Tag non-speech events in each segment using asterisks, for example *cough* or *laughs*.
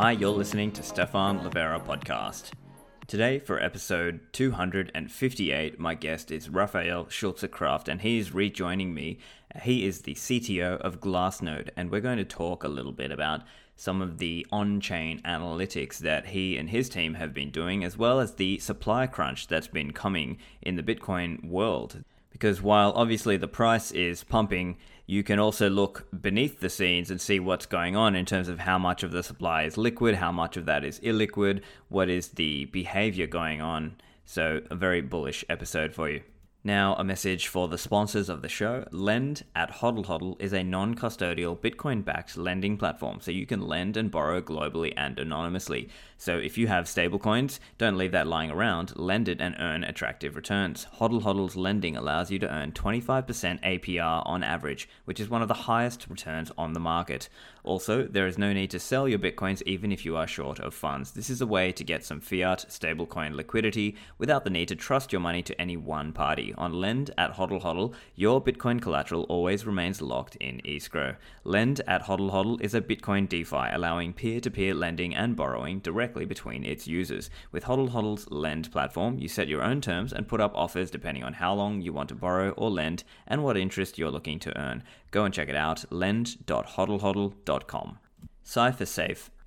Hi, you're listening to Stefan Livera podcast. Today, for episode 258, my guest is Raphael Schulze-Kraft, and he is rejoining me. He is the CTO of Glassnode, and we're going to talk a little bit about some of the on chain analytics that he and his team have been doing, as well as the supply crunch that's been coming in the Bitcoin world. Because while obviously the price is pumping, you can also look beneath the scenes and see what's going on in terms of how much of the supply is liquid, how much of that is illiquid, what is the behavior going on. So, a very bullish episode for you. Now, a message for the sponsors of the show. Lend at HODL HODL is a non custodial Bitcoin backed lending platform, so you can lend and borrow globally and anonymously. So if you have stablecoins, don't leave that lying around, lend it and earn attractive returns. HODL HODL's lending allows you to earn 25% APR on average, which is one of the highest returns on the market. Also, there is no need to sell your Bitcoins even if you are short of funds. This is a way to get some fiat stablecoin liquidity without the need to trust your money to any one party. On Lend at HODL HODL, your Bitcoin collateral always remains locked in escrow. Lend at HODL HODL is a Bitcoin DeFi, allowing peer to peer lending and borrowing directly between its users. With HODL HODL's Lend platform, you set your own terms and put up offers depending on how long you want to borrow or lend and what interest you're looking to earn. Go and check it out lend.hodlhodl.com.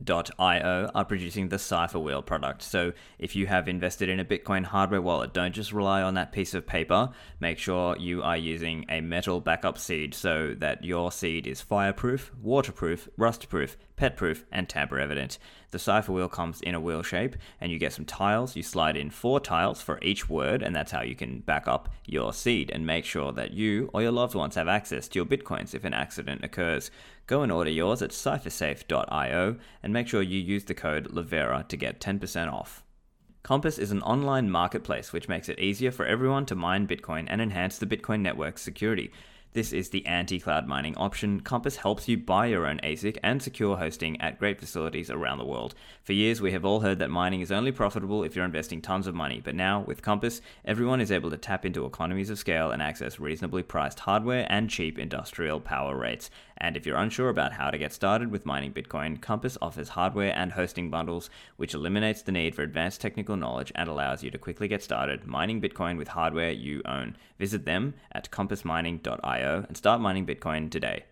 CipherSafe.io are producing the Cipher Wheel product. So if you have invested in a Bitcoin hardware wallet, don't just rely on that piece of paper. Make sure you are using a metal backup seed so that your seed is fireproof, waterproof, rustproof, petproof, and tamper evident. The cipher wheel comes in a wheel shape, and you get some tiles. You slide in four tiles for each word, and that's how you can back up your seed and make sure that you or your loved ones have access to your bitcoins if an accident occurs. Go and order yours at ciphersafe.io and make sure you use the code LIVERA to get 10% off. Compass is an online marketplace which makes it easier for everyone to mine Bitcoin and enhance the Bitcoin network's security. This is the anti cloud mining option. Compass helps you buy your own ASIC and secure hosting at great facilities around the world. For years, we have all heard that mining is only profitable if you're investing tons of money, but now, with Compass, everyone is able to tap into economies of scale and access reasonably priced hardware and cheap industrial power rates. And if you're unsure about how to get started with mining Bitcoin, Compass offers hardware and hosting bundles, which eliminates the need for advanced technical knowledge and allows you to quickly get started mining Bitcoin with hardware you own. Visit them at compassmining.io and start mining Bitcoin today.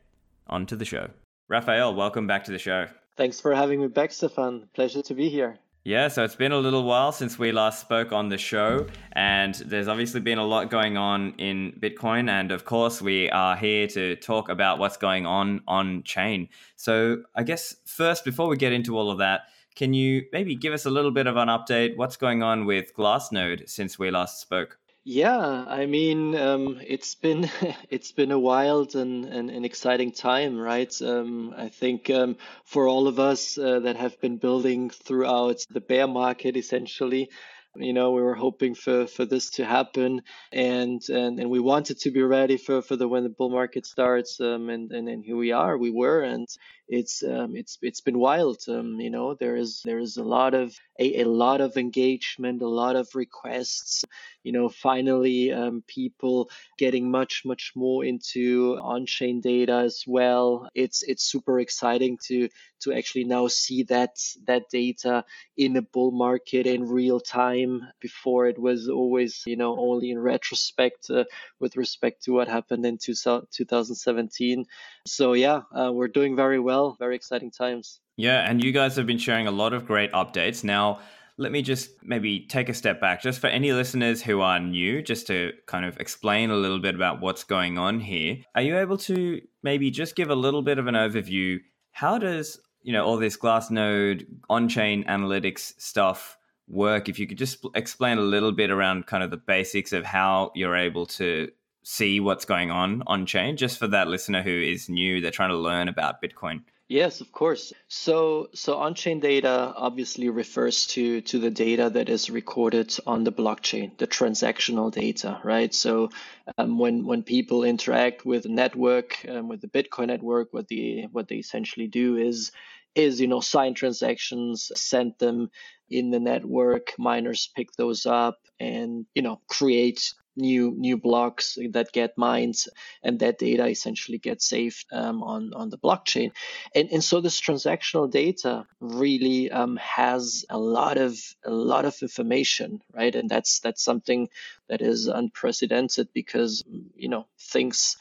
On to the show. Raphael, welcome back to the show. Thanks for having me back, Stefan. Pleasure to be here. Yeah, so it's been a little while since we last spoke on the show, and there's obviously been a lot going on in Bitcoin. And of course, we are here to talk about what's going on on chain. So, I guess first, before we get into all of that, can you maybe give us a little bit of an update? What's going on with Glassnode since we last spoke? Yeah, I mean, um, it's been *laughs* it's been a wild and, and an exciting time, right? Um, I think um, for all of us uh, that have been building throughout the bear market, essentially, you know, we were hoping for, for this to happen, and, and and we wanted to be ready for, for the when the bull market starts, um, and, and and here we are, we were, and it's um, it's it's been wild. Um, you know, there is there is a lot of a, a lot of engagement, a lot of requests. You know, finally, um, people getting much much more into on-chain data as well. It's it's super exciting to to actually now see that that data in a bull market in real time. Before it was always you know only in retrospect uh, with respect to what happened in two, 2017. So yeah, uh, we're doing very well. Very exciting times. Yeah, and you guys have been sharing a lot of great updates. Now, let me just maybe take a step back, just for any listeners who are new, just to kind of explain a little bit about what's going on here. Are you able to maybe just give a little bit of an overview? How does you know all this Glassnode on-chain analytics stuff work? If you could just explain a little bit around kind of the basics of how you're able to see what's going on on chain just for that listener who is new they're trying to learn about bitcoin. Yes of course. So so on-chain data obviously refers to to the data that is recorded on the blockchain the transactional data right? So um, when when people interact with a network um, with the bitcoin network what the what they essentially do is is you know sign transactions send them in the network miners pick those up and you know create new new blocks that get mined and that data essentially gets saved um, on on the blockchain. And and so this transactional data really um, has a lot of a lot of information right? And that's that's something that is unprecedented because you know things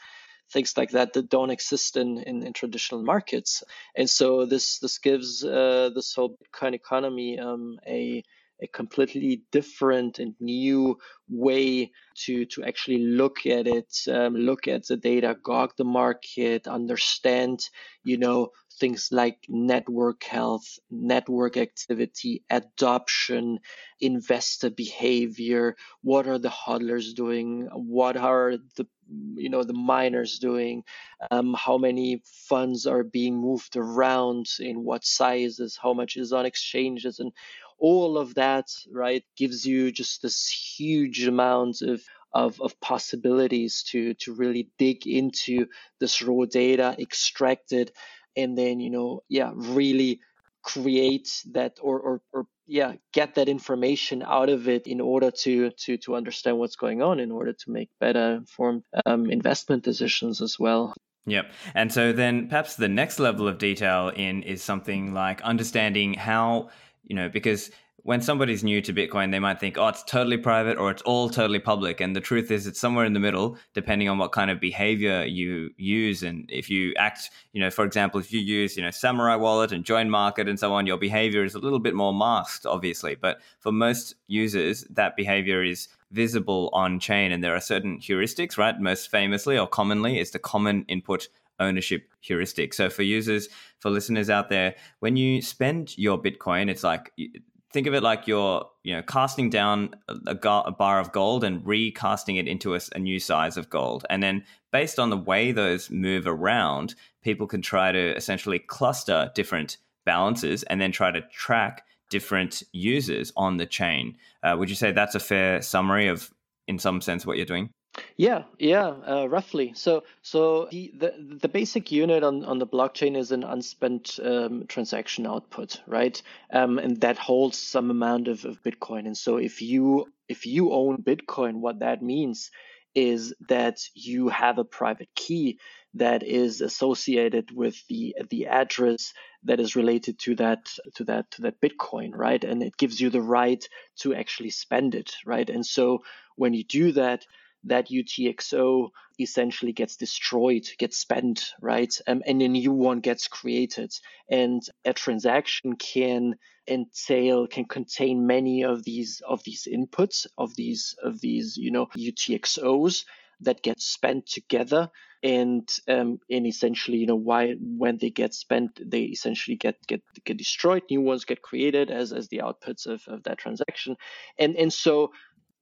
things like that that don't exist in, in, in traditional markets. And so this this gives uh, this whole bitcoin economy um, a a completely different and new way to to actually look at it, um, look at the data, gog the market, understand, you know, things like network health, network activity, adoption, investor behavior. What are the hodlers doing? What are the you know the miners doing um, how many funds are being moved around in what sizes how much is on exchanges and all of that, right, gives you just this huge amount of of, of possibilities to to really dig into this raw data, extract it, and then you know, yeah, really create that or or, or yeah get that information out of it in order to to to understand what's going on in order to make better informed um, investment decisions as well Yep. And so then perhaps the next level of detail in is something like understanding how you know, because when somebody's new to Bitcoin, they might think, oh, it's totally private or it's all totally public. And the truth is, it's somewhere in the middle, depending on what kind of behavior you use. And if you act, you know, for example, if you use, you know, Samurai Wallet and JoinMarket and so on, your behavior is a little bit more masked, obviously. But for most users, that behavior is visible on chain. And there are certain heuristics, right? Most famously or commonly is the common input ownership heuristic. So for users, for listeners out there, when you spend your Bitcoin, it's like think of it like you're you know casting down a, a bar of gold and recasting it into a, a, new size of gold. And then based on the way those move around people can try to essentially cluster different balances and then try to track different users on the chain. Uh, would you say that's a fair summary of in some sense what you're doing yeah, yeah, uh, roughly. So, so the, the the basic unit on on the blockchain is an unspent um, transaction output, right? Um, and that holds some amount of, of Bitcoin. And so, if you if you own Bitcoin, what that means is that you have a private key that is associated with the the address that is related to that to that to that bitcoin right and it gives you the right to actually spend it right and so when you do that that UTXO essentially gets destroyed, gets spent, right? Um, and a new one gets created. And a transaction can entail, can contain many of these of these inputs of these of these, you know, UTXOs that get spent together. And um, and essentially, you know, why when they get spent, they essentially get get get destroyed. New ones get created as as the outputs of, of that transaction. And and so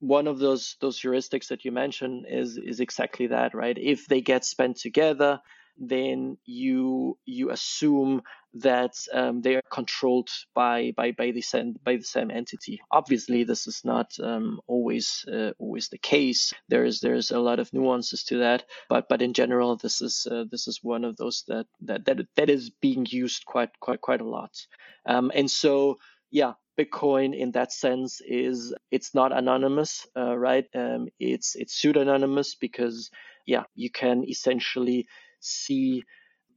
one of those those heuristics that you mentioned is is exactly that, right? If they get spent together, then you you assume that um, they are controlled by by by the same by the same entity. Obviously, this is not um, always uh, always the case. There's there's a lot of nuances to that, but but in general, this is uh, this is one of those that that that that is being used quite quite quite a lot. Um, and so yeah, Bitcoin in that sense is it's not anonymous, uh, right? Um, it's it's pseudonymous because yeah, you can essentially see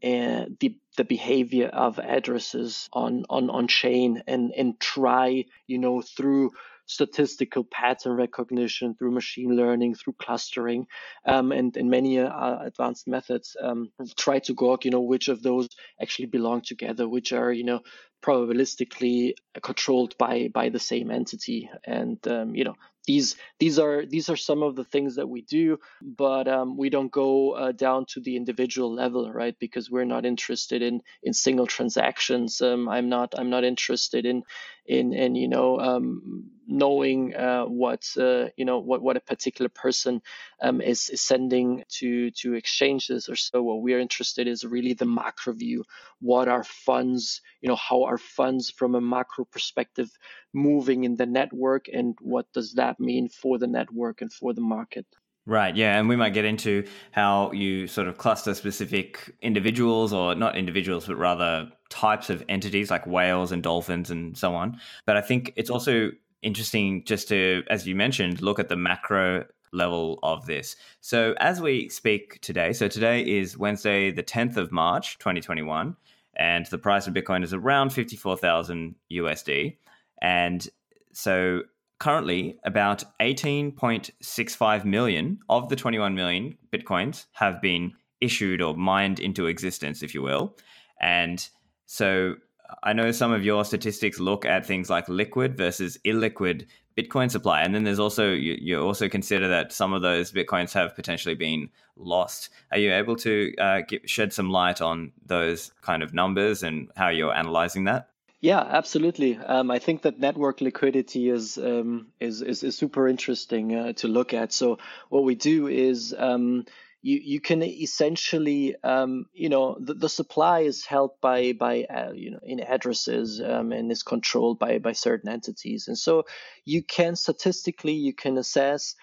uh, the the behavior of addresses on on on chain and and try you know through statistical pattern recognition through machine learning through clustering um, and and many uh, advanced methods um, try to gauge you know which of those actually belong together which are you know probabilistically controlled by by the same entity. And um, you know these these are these are some of the things that we do but um, we don't go uh, down to the individual level right? Because we're not interested in in single transactions. Um, i'm not i'm not interested in in in you know um, knowing uh, what uh, you know what what a particular person um, is, is sending to to exchanges or so. What we're interested is really the macro view. What are funds you know how are funds from a macro perspective moving in the network and what does that mean for the network and for the market? Right, yeah, and we might get into how you sort of cluster specific individuals, or not individuals, but rather types of entities like whales and dolphins and so on. But I think it's also interesting just to, as you mentioned, look at the macro level of this. So as we speak today, so today is Wednesday, the 10th of March, 2021, and the price of Bitcoin is around 54,000 USD. And so currently about 18.65 million of the 21 million Bitcoins have been issued or mined into existence, if you will. And so I know some of your statistics look at things like liquid versus illiquid Bitcoin supply, and then there's also you, you also consider that some of those Bitcoins have potentially been lost. Are you able to uh, get, shed some light on those kind of numbers and how you're analyzing that? Yeah, absolutely. Um, I think that network liquidity is um, is, is, is super interesting uh, to look at. So what we do is um, you you can essentially um, you know the, the supply is held by by uh, you know in addresses um, and is controlled by by certain entities. And so you can statistically you can assess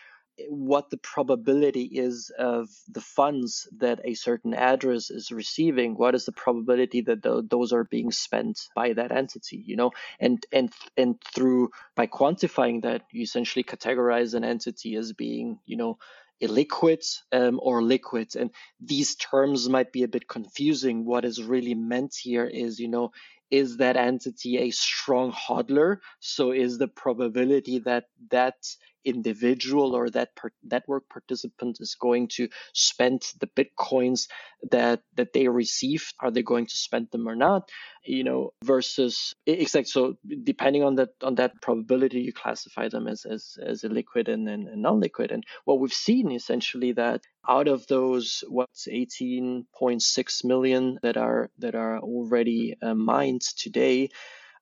what the probability is of the funds that a certain address is receiving. What is the probability that the, those are being spent by that entity you know? And and and through by quantifying that you essentially categorize an entity as being you know illiquid um, or liquid. And these terms might be a bit confusing. What is really meant here is, you know, is that entity a strong hodler? So is the probability that that individual or that per- network participant is going to spend the bitcoins that that they received are they going to spend them or not you know versus exactly so depending on that on that probability you classify them as as, as a liquid and, and, and non-liquid. And what we've seen essentially that out of those what's 18.6 million that are that are already uh, mined today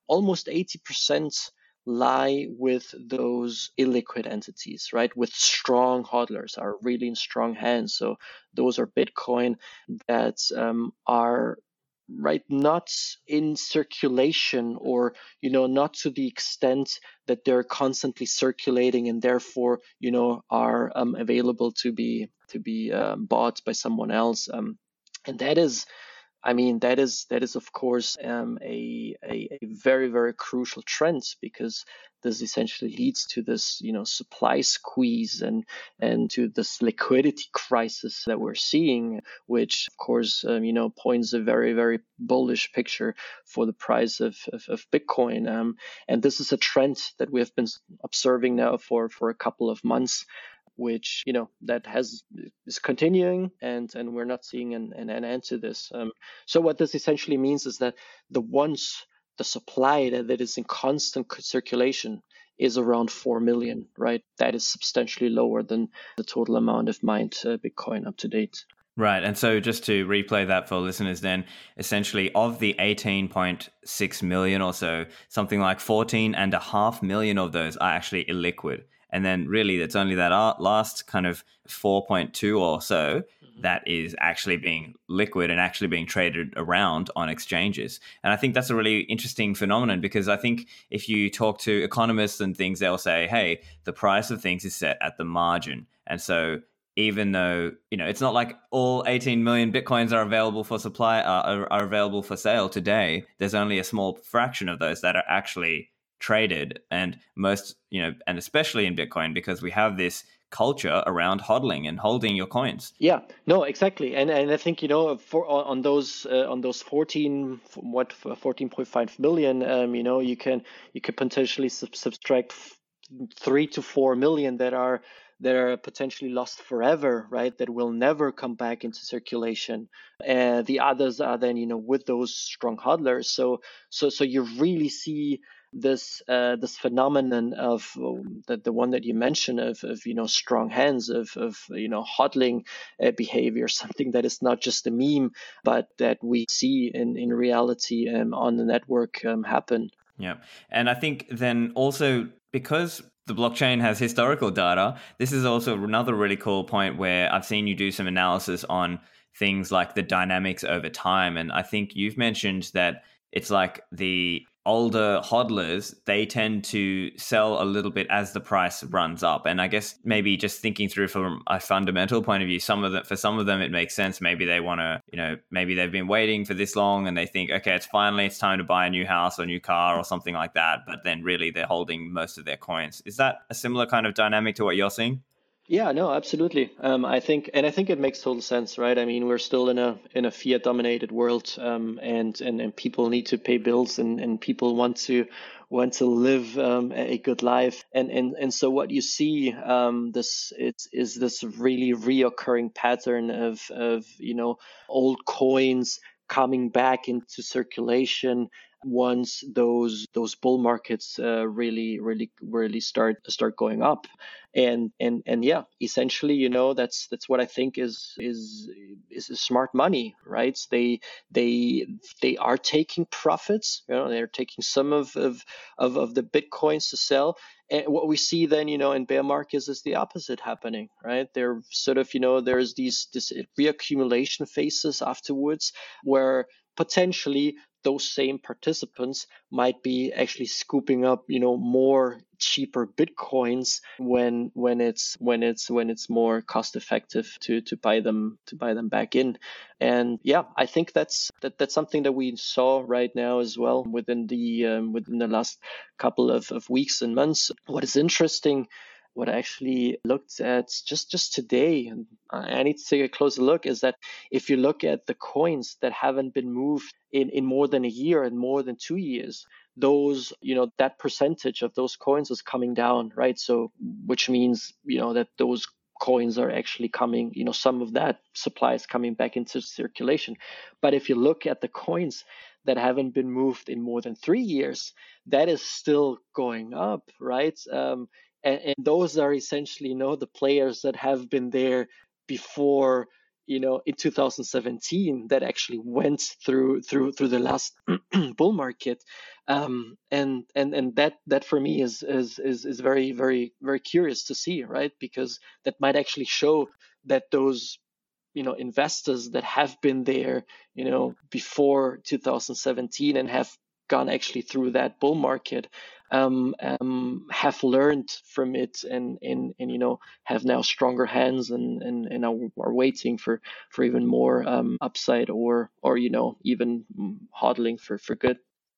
almost 80% lie with those illiquid entities, right? With strong hodlers, are really in strong hands. So those are Bitcoin that um, are right not in circulation or you know not to the extent that they're constantly circulating and therefore you know are um, available to be to be um, bought by someone else um, and that is I mean, that is that is of course um, a, a, a very very crucial trend because this essentially leads to this you know supply squeeze and and to this liquidity crisis that we're seeing, which of course um, you know points a very very bullish picture for the price of of, of Bitcoin. Um, and this is a trend that we have been observing now for for a couple of months which you know that has is continuing and and we're not seeing an, an, an end to this um, so what this essentially means is that the once the supply that, that is in constant circulation is around 4 million right that is substantially lower than the total amount of mined uh, bitcoin up to date Right. And so just to replay that for listeners, then essentially of the 18.6 million or so, something like 14 and a half million of those are actually illiquid. And then really it's only that last kind of 4.2 or so mm-hmm. that is actually being liquid and actually being traded around on exchanges. And I think that's a really interesting phenomenon because I think if you talk to economists and things, they'll say, hey, the price of things is set at the margin. And so even though you know it's not like all 18 million bitcoins are available for supply uh, are, are available for sale today there's only a small fraction of those that are actually traded and most you know and especially in bitcoin because we have this culture around hodling and holding your coins yeah no exactly and and i think you know for on those uh, on those 14 what 14.5 million um, you know you can you can potentially sub- subtract 3 to 4 million that are that are potentially lost forever, right? That will never come back into circulation. And the others are then, you know, with those strong hodlers. So, so, so you really see this uh, this phenomenon of um, the, the one that you mentioned of, of you know strong hands of, of you know hodling uh, behavior *laughs* something that is not just a meme but that we see in in reality um, on the network um, happen. Yeah. And i think then also because the blockchain has historical data this is also another really cool point where i've seen you do some analysis on things like the dynamics over time. And i think you've mentioned that it's like the older hodlers, they tend to sell a little bit as the price runs up. And I guess maybe just thinking through from a fundamental point of view, some of them for some of them it makes sense. Maybe they want to, you know, maybe they've been waiting for this long and they think, okay, it's finally it's time to buy a new house or a new car or something like that. But then really they're holding most of their coins. Is that a similar kind of dynamic to what you're seeing? Yeah, no, absolutely. Um, I think, and I think it makes total sense, right? I mean, we're still in a in a fiat dominated world, um, and, and and people need to pay bills, and and people want to want to live um, a good life, and and and so what you see, um, this it is this really reoccurring pattern of of you know old coins coming back into circulation once those those bull markets uh, really really really start start going up. And and and yeah essentially you know that's that's what i think is is is smart money right? They they they are taking profits you know they're taking some of of of, of the bitcoins to sell. And what we see then you know in bear markets is the opposite happening right? They're sort of you know there's these this reaccumulation phases afterwards where potentially those same participants might be actually scooping up you know more cheaper bitcoins when when it's when it's when it's more cost effective to to buy them to buy them back in. And yeah i think that's that that's something that we saw right now as well within the um, within the last couple of, of weeks and months. What is interesting what I actually looked at just just today, and I need to take a closer look, is that if you look at the coins that haven't been moved in, in more than a year and more than two years, those, you know, that percentage of those coins is coming down, right? So which means, you know, that those coins are actually coming, you know, some of that supply is coming back into circulation. But if you look at the coins that haven't been moved in more than three years, that is still going up, right? Um, and, and those are essentially you know the players that have been there before you know in 2017 that actually went through through through the last *clears throat* bull market. Um, and and and that that for me is, is is is very very very curious to see right? Because that might actually show that those you know investors that have been there you know before 2017 and have gone actually through that bull market um, um, have learned from it and, and, and, you know, have now stronger hands and, and, and are, waiting for, for even more um, upside or, or, you know, even hodling for, for good.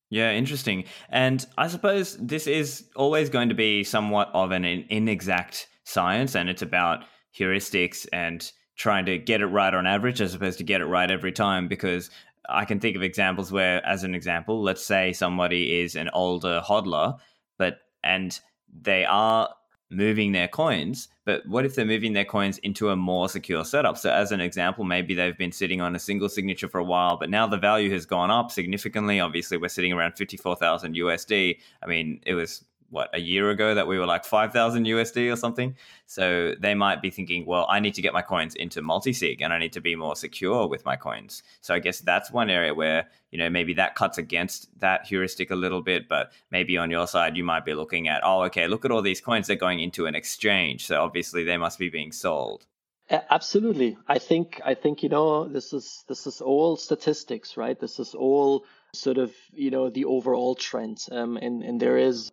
Yeah, interesting. And I suppose this is always going to be somewhat of an inexact science, and it's about heuristics and trying to get it right on average as opposed to get it right every time because I can think of examples where, as an example, let's say somebody is an older hodler, but and they are moving their coins, but what if they're moving their coins into a more secure setup? So, as an example, maybe they've been sitting on a single signature for a while, but now the value has gone up significantly. Obviously, we're sitting around 54,000 USD. I mean, it was what a year ago that we were like 5000 USD or something? So they might be thinking well I need to get my coins into multi-sig and I need to be more secure with my coins. So I guess that's one area where you know maybe that cuts against that heuristic a little bit but maybe on your side you might be looking at oh okay look at all these coins they're going into an exchange. So obviously they must be being sold. Absolutely. I think i think you know this is this is all statistics right? This is all sort of you know the overall trend. Um, and and there is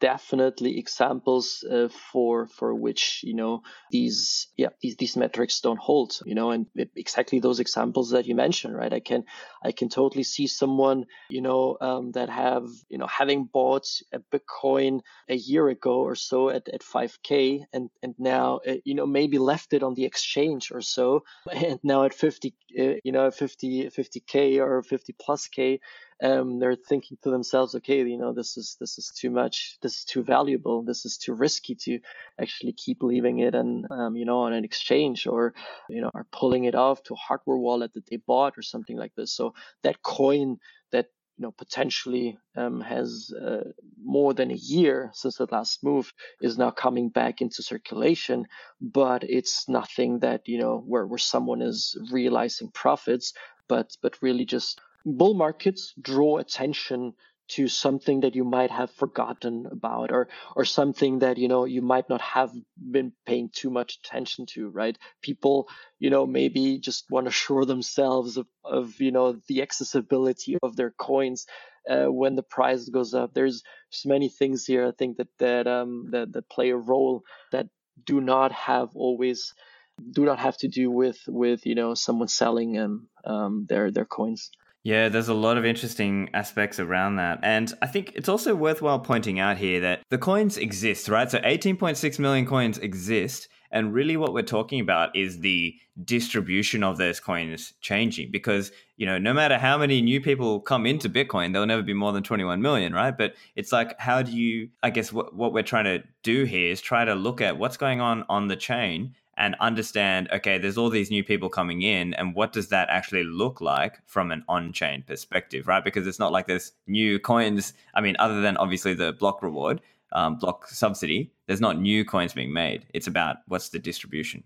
definitely examples uh, for for which you know these yeah these these metrics don't hold you know and exactly those examples that you mentioned right? I can i can totally see someone you know um, that have you know having bought a bitcoin a year ago or so at, at 5k and and now uh, you know maybe left it on the exchange or so *laughs* and now at 50 uh, you know 50 50k or 50 plus k um, they're thinking to themselves, okay, you know, this is this is too much, this is too valuable, this is too risky to actually keep leaving it and um, you know on an exchange or you know are pulling it off to a hardware wallet that they bought or something like this. So that coin that you know potentially um, has uh, more than a year since the last move is now coming back into circulation but it's nothing that you know where, where someone is realizing profits but but really just bull markets draw attention to something that you might have forgotten about or or something that you know you might not have been paying too much attention to right? People you know maybe just want to assure themselves of, of you know the accessibility of their coins uh, when the price goes up. There's so many things here i think that that um that, that play a role that do not have always do not have to do with with you know someone selling um, um their their coins yeah, there's a lot of interesting aspects around that. And I think it's also worthwhile pointing out here that the coins exist, right? So 18.6 million coins exist. And really, what we're talking about is the distribution of those coins changing because, you know, no matter how many new people come into Bitcoin, there'll never be more than 21 million, right? But it's like, how do you, I guess, what, what we're trying to do here is try to look at what's going on on the chain and understand okay there's all these new people coming in and what does that actually look like from an on-chain perspective right? Because it's not like there's new coins. I mean other than obviously the block reward um, block subsidy there's not new coins being made. It's about what's the distribution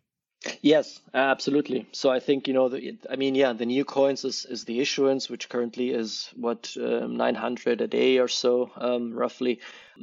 Yes, absolutely. So I think you know, the, I mean, yeah, the new coins is, is the issuance, which currently is what um, 900 a day or so, um, roughly.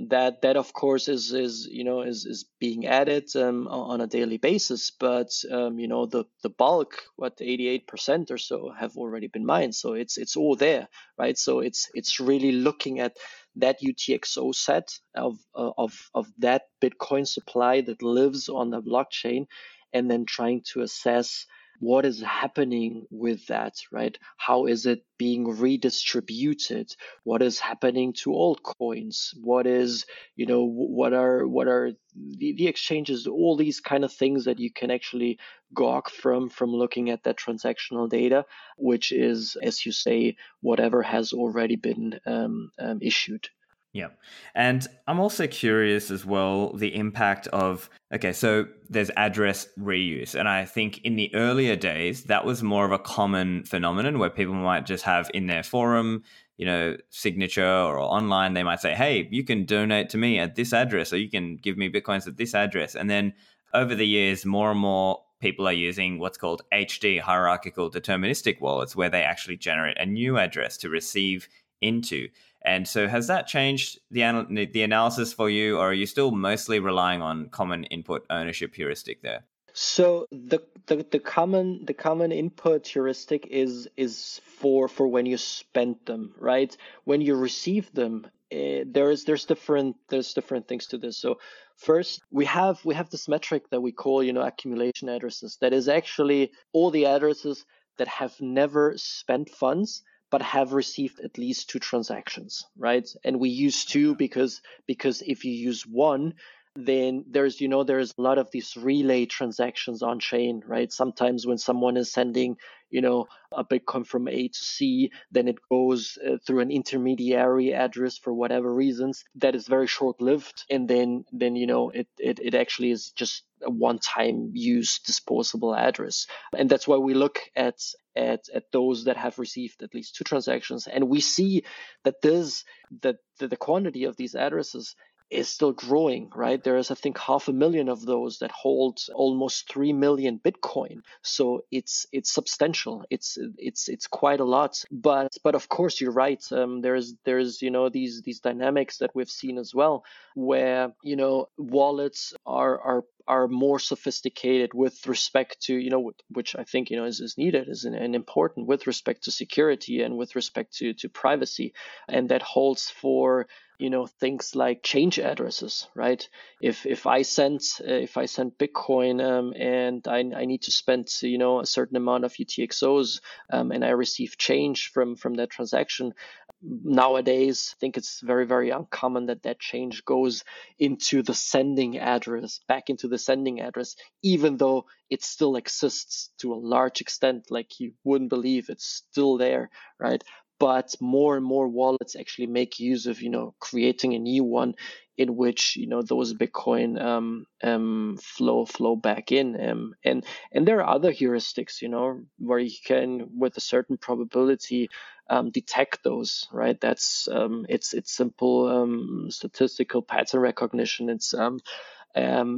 That that of course is is you know is is being added um, on a daily basis, but um, you know the the bulk, what 88% or so, have already been mined. So it's it's all there, right? So it's it's really looking at that UTXO set of of of that Bitcoin supply that lives on the blockchain and then trying to assess what is happening with that, right? How is it being redistributed? What is happening to altcoins? What is, you know, what are what are the, the exchanges? All these kind of things that you can actually gawk from from looking at that transactional data, which is, as you say, whatever has already been um, um, issued. Yeah. And I'm also curious as well the impact of okay, so there's address reuse. And I think in the earlier days, that was more of a common phenomenon where people might just have in their forum, you know, signature or online, they might say, hey, you can donate to me at this address or you can give me Bitcoins at this address. And then over the years, more and more people are using what's called HD hierarchical deterministic wallets, where they actually generate a new address to receive into. And so, has that changed the the analysis for you, or are you still mostly relying on common input ownership heuristic there? So the, the the common the common input heuristic is is for for when you spend them, right? When you receive them, uh, there's there's different there's different things to this. So first we have we have this metric that we call you know accumulation addresses. That is actually all the addresses that have never spent funds but have received at least two transactions, right? And we use two because because if you use one, then there's you know there's a lot of these relay transactions on chain right? Sometimes when someone is sending you know a bitcoin from a to c then it goes uh, through an intermediary address for whatever reasons that is very short lived and then then you know it, it it actually is just a one time use disposable address. And that's why we look at at at those that have received at least two transactions. And we see that this that the, the quantity of these addresses is still growing, right? There is, I think, half a million of those that hold almost three million Bitcoin. So it's it's substantial. It's it's it's quite a lot. But but of course, you're right. Um, there's there's you know these these dynamics that we've seen as well, where you know wallets are are are more sophisticated with respect to you know which I think you know is, is needed is an, an important with respect to security and with respect to to privacy, and that holds for you know things like change addresses right? If if i send uh, if i send bitcoin um, and I, I need to spend you know a certain amount of utxos um, and i receive change from from that transaction nowadays i think it's very very uncommon that that change goes into the sending address back into the sending address even though it still exists to a large extent like you wouldn't believe it's still there right? But more and more wallets actually make use of you know creating a new one in which you know those bitcoin um, um, flow flow back in um, and and there are other heuristics you know where you can with a certain probability um, detect those right that's um, it's it's simple um, statistical pattern recognition it's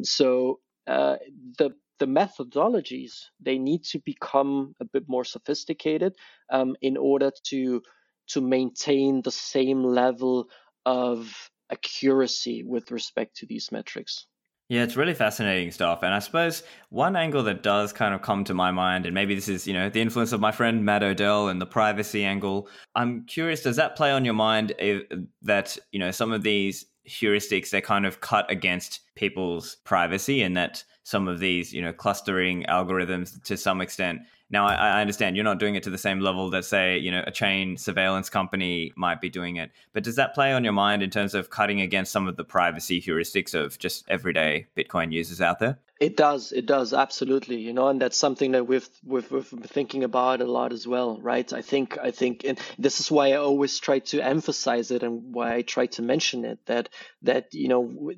so uh, the the methodologies they need to become a bit more sophisticated um, in order to to maintain the same level of accuracy with respect to these metrics. Yeah, it's really fascinating stuff. And I suppose one angle that does kind of come to my mind, and maybe this is, you know, the influence of my friend Matt Odell and the privacy angle. I'm curious, does that play on your mind that, you know, some of these heuristics, they kind of cut against people's privacy and that some of these, you know, clustering algorithms to some extent. Now, I, I, understand you're not doing it to the same level that, say, you know, a chain surveillance company might be doing it. But does that play on your mind in terms of cutting against some of the privacy heuristics of just everyday Bitcoin users out there? It does. It does absolutely. You know, and that's something that we've we've, we've been thinking about a lot as well, right? I think I think, and this is why I always try to emphasize it, and why I try to mention it that that you know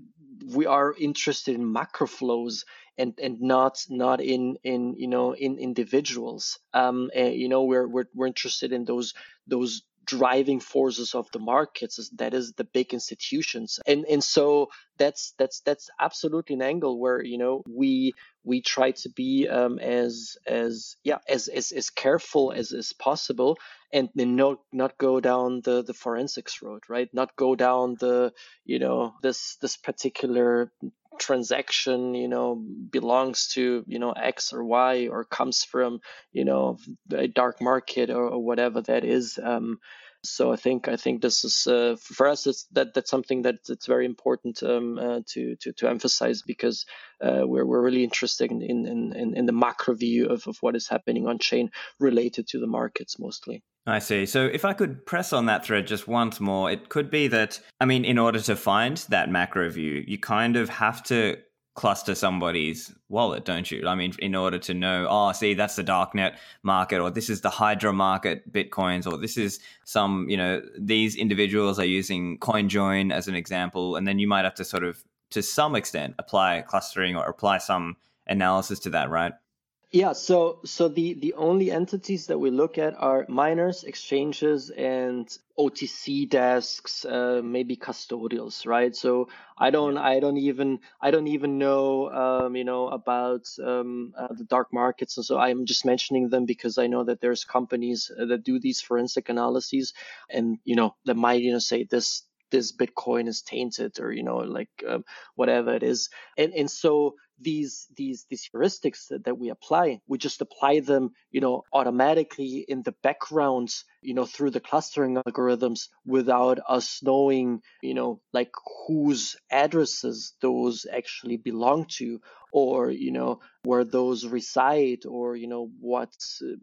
we are interested in macro flows and and not not in in you know in individuals. Um, you know, we're we're we're interested in those those driving forces of the markets that is the big institutions and and so that's that's that's absolutely an angle where you know we we try to be um, as as yeah as, as as careful as as possible and then not not go down the the forensics road right not go down the you know this this particular transaction you know belongs to you know x or y or comes from you know a dark market or, or whatever that is um, so I think I think this is uh, for us. It's that that's something that it's very important um, uh, to, to to emphasize because uh, we're we're really interested in in, in in the macro view of, of what is happening on chain related to the markets mostly. I see. So if I could press on that thread just once more, it could be that, I mean, in order to find that macro view, you kind of have to cluster somebody's wallet, don't you? I mean, in order to know, oh, see, that's the darknet market, or this is the Hydra market bitcoins, or this is some, you know, these individuals are using CoinJoin as an example, and then you might have to sort of, to some extent, apply clustering or apply some analysis to that, right? Yeah, so so the the only entities that we look at are miners, exchanges, and OTC desks, uh, maybe custodials, right? So I don't I don't even I don't even know um, you know about um, uh, the dark markets, and so I'm just mentioning them because I know that there's companies that do these forensic analyses, and you know that might you know say this this Bitcoin is tainted or you know like um, whatever it is, and and so these these these heuristics that, that we apply. We just apply them you know automatically in the background you know through the clustering algorithms without us knowing you know like whose addresses those actually belong to or you know where those reside or you know what uh,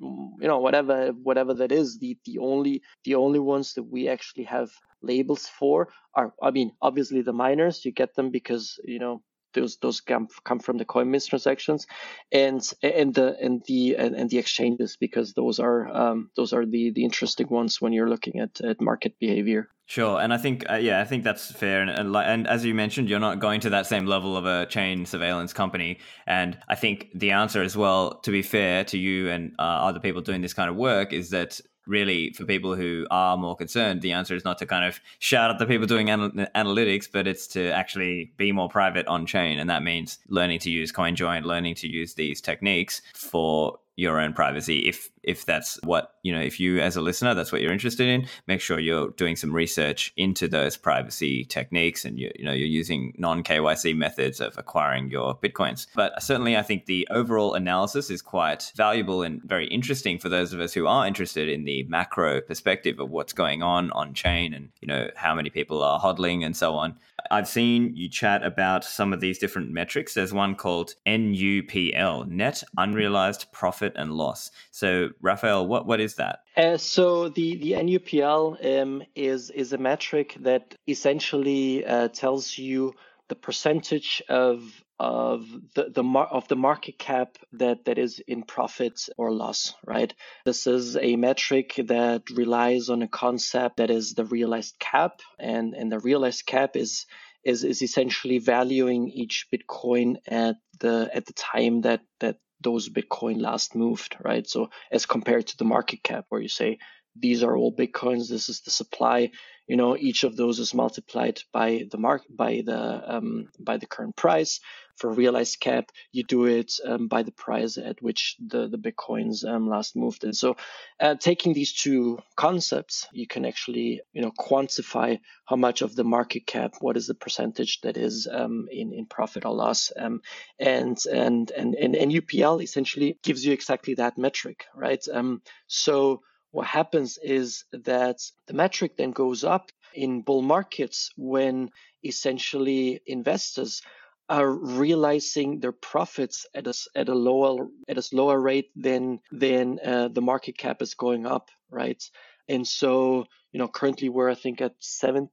you know whatever whatever that is. The the only the only ones that we actually have labels for are i mean obviously the miners you get them because you know those those come, come from the CoinMints transactions, and and the and the and, and the exchanges because those are um, those are the the interesting ones when you're looking at, at market behavior. Sure, and I think uh, yeah, I think that's fair. And, and and as you mentioned, you're not going to that same level of a chain surveillance company. And I think the answer as well, to be fair to you and uh, other people doing this kind of work, is that really for people who are more concerned the answer is not to kind of shout at the people doing anal- analytics but it's to actually be more private on chain. And that means learning to use coinjoin learning to use these techniques for your own privacy. If if that's what you know if you as a listener that's what you're interested in make sure you're doing some research into those privacy techniques and you, you know you're using non KYC methods of acquiring your bitcoins. But certainly I think the overall analysis is quite valuable and very interesting for those of us who are interested in the macro perspective of what's going on on chain and you know how many people are hodling and so on I've seen you chat about some of these different metrics. There's one called NUPL, Net Unrealized Profit and Loss. So, Raphael, what, what is that? Uh, so the the NUPL um, is is a metric that essentially uh, tells you the percentage of of the, the mar- of the market cap that that is in profit or loss right? This is a metric that relies on a concept that is the realized cap and and the realized cap is is is essentially valuing each bitcoin at the at the time that that those bitcoin last moved right? So as compared to the market cap where you say these are all bitcoins this is the supply you know each of those is multiplied by the mark by the um, by the current price. For realized cap you do it um, by the price at which the the bitcoins um, last moved and so uh, taking these two concepts you can actually you know quantify how much of the market cap what is the percentage that is um, in in profit or loss um, and, and and and NUPL essentially gives you exactly that metric right? Um, so what happens is that the metric then goes up in bull markets when essentially investors are realizing their profits at a, at a lower at a lower rate than than uh, the market cap is going up, right? And so you know currently we're I think at 70%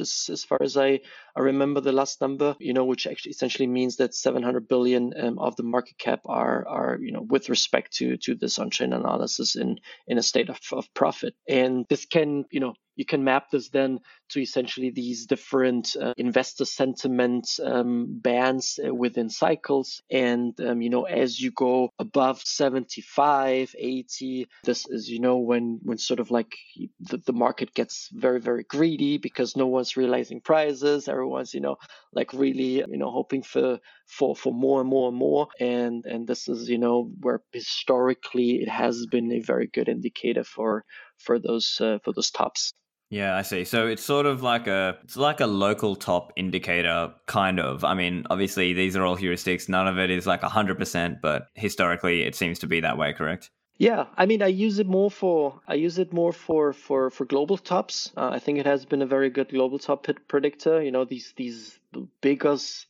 as, as far as I, I remember the last number, you know, which actually essentially means that 700 billion um, of the market cap are, are, you know, with respect to, to this on-chain analysis in, in a state of, of profit. And this can, you know, you can map this then to essentially these different uh, investor sentiment um, bands uh, within cycles. And, um, you know, as you go above 75, 80, this is, you know, when, when sort of like the, the market gets very, very greedy because no one's realizing prices. Everyone's, you know, like really, you know, hoping for, for, for more and more and more. And, and this is, you know, where historically it has been a very good indicator for, for those, uh, for those tops. Yeah, I see. So it's sort of like a it's like a local top indicator kind of. I mean, obviously these are all heuristics. None of it is like 100%, but historically it seems to be that way, correct? Yeah, I mean, I use it more for I use it more for for for global tops. Uh, I think it has been a very good global top predictor. You know, these these biggest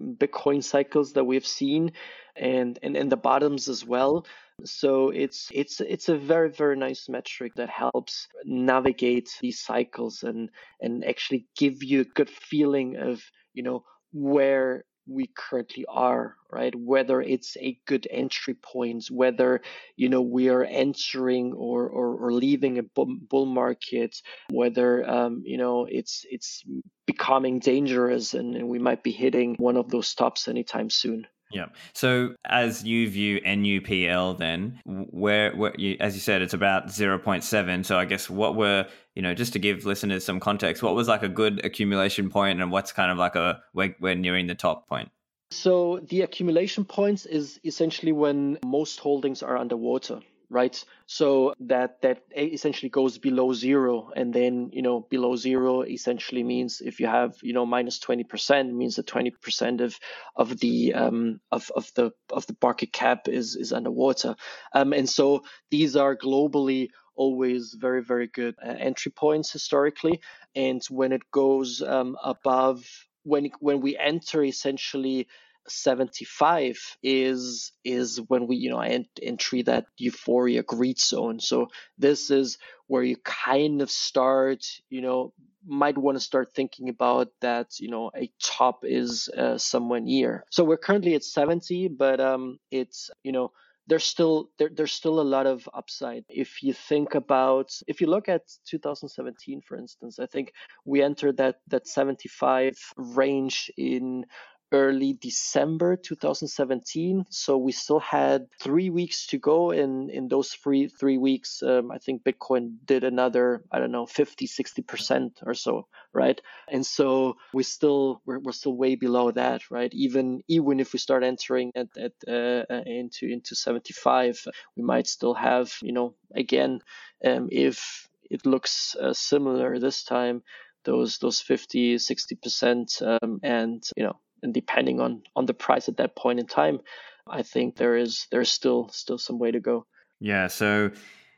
Bitcoin cycles that we've seen, and and and the bottoms as well. So it's it's it's a very very nice metric that helps navigate these cycles and and actually give you a good feeling of you know where we currently are right? Whether it's a good entry point whether you know we are entering or or, or leaving a bull market whether um, you know it's it's becoming dangerous and, and we might be hitting one of those stops anytime soon yeah. So as you view NUPL, then where, where you, as you said, it's about zero point seven. So I guess what were you know just to give listeners some context, what was like a good accumulation point, and what's kind of like a we're, we're nearing the top point. So the accumulation points is essentially when most holdings are underwater right? So that that essentially goes below zero, and then you know below zero essentially means if you have you know minus twenty percent means that twenty percent of of the um, of of the of the market cap is is underwater, um, and so these are globally always very very good uh, entry points historically, and when it goes um, above when when we enter essentially 75 is is when we you know entry that euphoria greed zone. So this is where you kind of start you know might want to start thinking about that you know a top is uh, somewhere near so we're currently at 70 but um it's you know there's still there, there's still a lot of upside. If you think about if you look at 2017 for instance i think we entered that that 75 range in early December 2017. So we still had three weeks to go. In in those three three weeks, um, I think Bitcoin did another I don't know 50 60 percent or so, right? And so we still we're, we're still way below that, right? Even even if we start entering at, at uh, uh into into 75, we might still have you know again um, if it looks uh, similar this time those those 50 60 percent um, and you know and depending on on the price at that point in time, I think there is there's still still some way to go. Yeah, so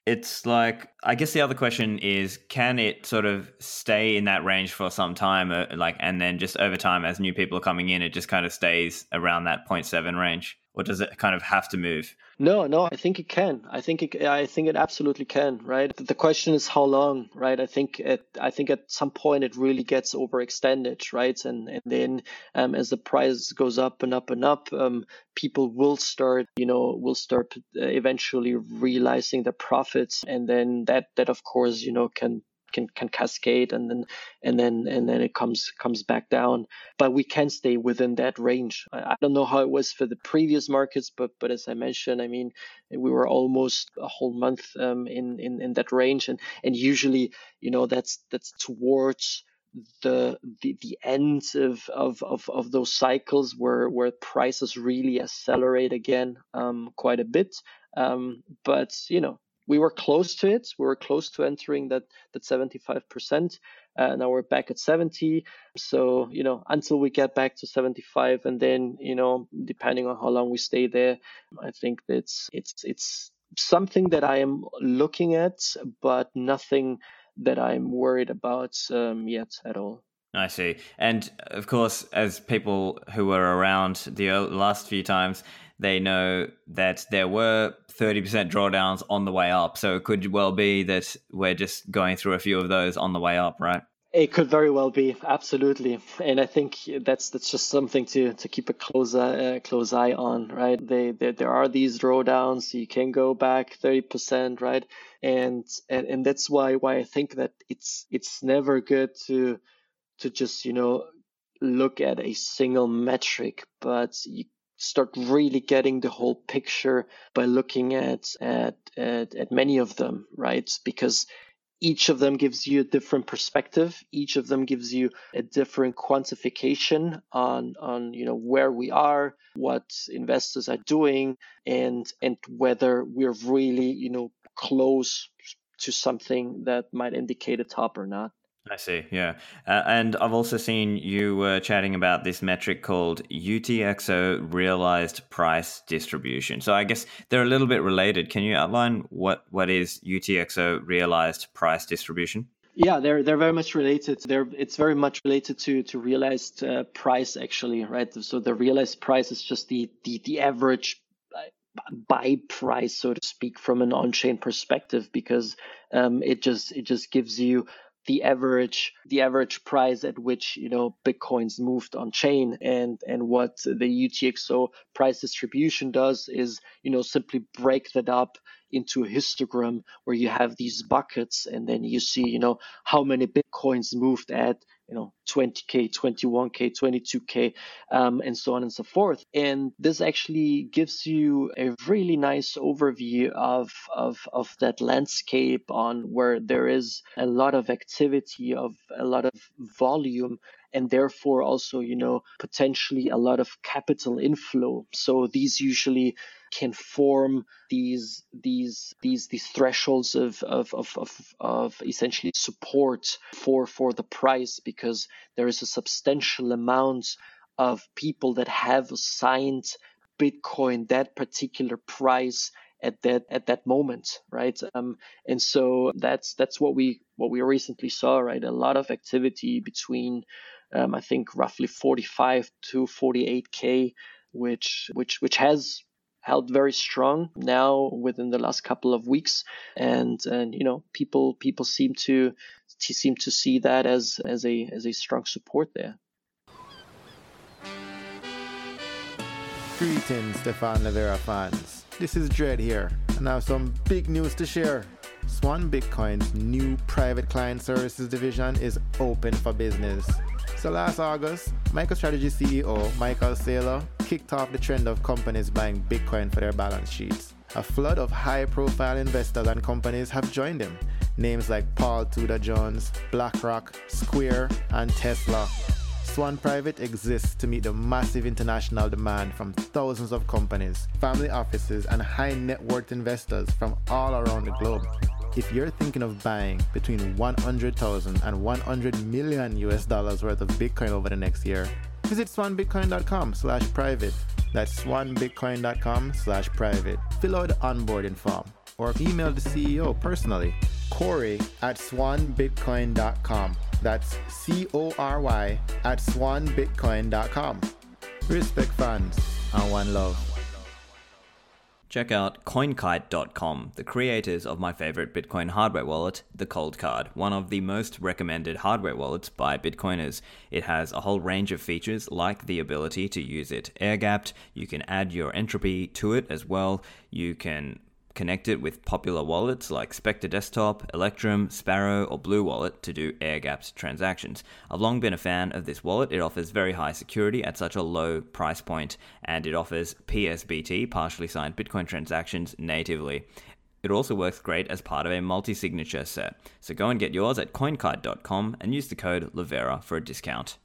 it's like I guess the other question is can it sort of stay in that range for some time uh, like and then just over time as new people are coming in it just kind of stays around that 0.7 range or does it kind of have to move? No, no, I think it can. I think it, I think it absolutely can. Right. The question is how long. Right. I think at I think at some point it really gets overextended. Right. And and then um, as the price goes up and up and up, um, people will start you know will start uh, eventually realizing the profits, and then that that of course you know can can can cascade and then and then and then it comes comes back down. But we can stay within that range. I, don't know how it was for the previous markets but but as i mentioned i mean we were almost a whole month um, in, in in that range. And and usually you know that's that's towards the the, the end of, of, of, of those cycles where where prices really accelerate again um, quite a bit. Um, but you know we were close to it. We were close to entering that that 75%. Uh, now we're back at 70. So you know, until we get back to 75, and then you know, depending on how long we stay there, I think that's it's it's something that I am looking at, but nothing that I'm worried about um, yet at all. I see. And of course, as people who were around the last few times, they know that there were 30% drawdowns on the way up. So it could well be that we're just going through a few of those on the way up, right? It could very well be, absolutely, and I think that's that's just something to to keep a close uh, close eye on, right? They, they there are these drawdowns, you can go back thirty percent, right? And and and that's why why I think that it's it's never good to to just you know look at a single metric, but you start really getting the whole picture by looking at at at, at many of them, right? Because each of them gives you a different perspective each of them gives you a different quantification on on you know where we are what investors are doing and and whether we're really you know close to something that might indicate a top or not I see, yeah. Uh, and I've also seen you were chatting about this metric called UTXO realized price distribution. So I guess they're a little bit related. Can you outline what, what is UTXO realized price distribution? Yeah, they're they're very much related. They're it's very much related to to realized uh, price actually, right? So the realized price is just the the the average uh, buy price, so to speak, from an on-chain perspective, because um, it just it just gives you the average the average price at which you know bitcoins moved on chain and and what the UTXO price distribution does is you know simply break that up into a histogram where you have these buckets and then you see you know how many bitcoins moved at you know 20k 21k 22k um, and so on and so forth. And this actually gives you a really nice overview of, of of that landscape on where there is a lot of activity of a lot of volume and therefore also you know potentially a lot of capital inflow. So these usually can form these these these these thresholds of of of of, of essentially support for for the price because there is a substantial amount of people that have assigned Bitcoin that particular price at that at that moment, right? Um, and so that's that's what we what we recently saw, right? A lot of activity between, um, I think, roughly 45 to 48k, which which which has held very strong now within the last couple of weeks and and you know people people seem to seem to see that as as a as a strong support there Greetings, Stephan Livera fans. This is Dread here, and I have some big news to share. Swan Bitcoin's new private client services division is open for business. So last August, MicroStrategy CEO Michael Saylor kicked off the trend of companies buying Bitcoin for their balance sheets. A flood of high profile investors and companies have joined him. Names like Paul Tudor Jones, BlackRock, Square, and Tesla. Swan Private exists to meet the massive international demand from thousands of companies, family offices, and high net worth investors from all around the globe. If you're thinking of buying between 100,000 and 100 million US dollars worth of Bitcoin over the next year, visit swanbitcoin.com slash private. That's swanbitcoin.com slash private. Fill out the onboarding form or email the CEO personally, Corey at swanbitcoin.com. That's C O R Y at swanbitcoin.com. Respect fans and one love. Check out CoinKite.com, the creators of my favorite Bitcoin hardware wallet, the Coldcard, one of the most recommended hardware wallets by Bitcoiners. It has a whole range of features like the ability to use it air gapped, you can add your entropy to it as well, you can Connect it with popular wallets like Specter Desktop, Electrum, Sparrow, or Blue Wallet to do air gapped transactions. I've long been a fan of this wallet. It offers very high security at such a low price point, and it offers PSBT, partially signed Bitcoin transactions, natively. It also works great as part of a multi signature set. So go and get yours at coldcard.com and use the code Livera for a discount.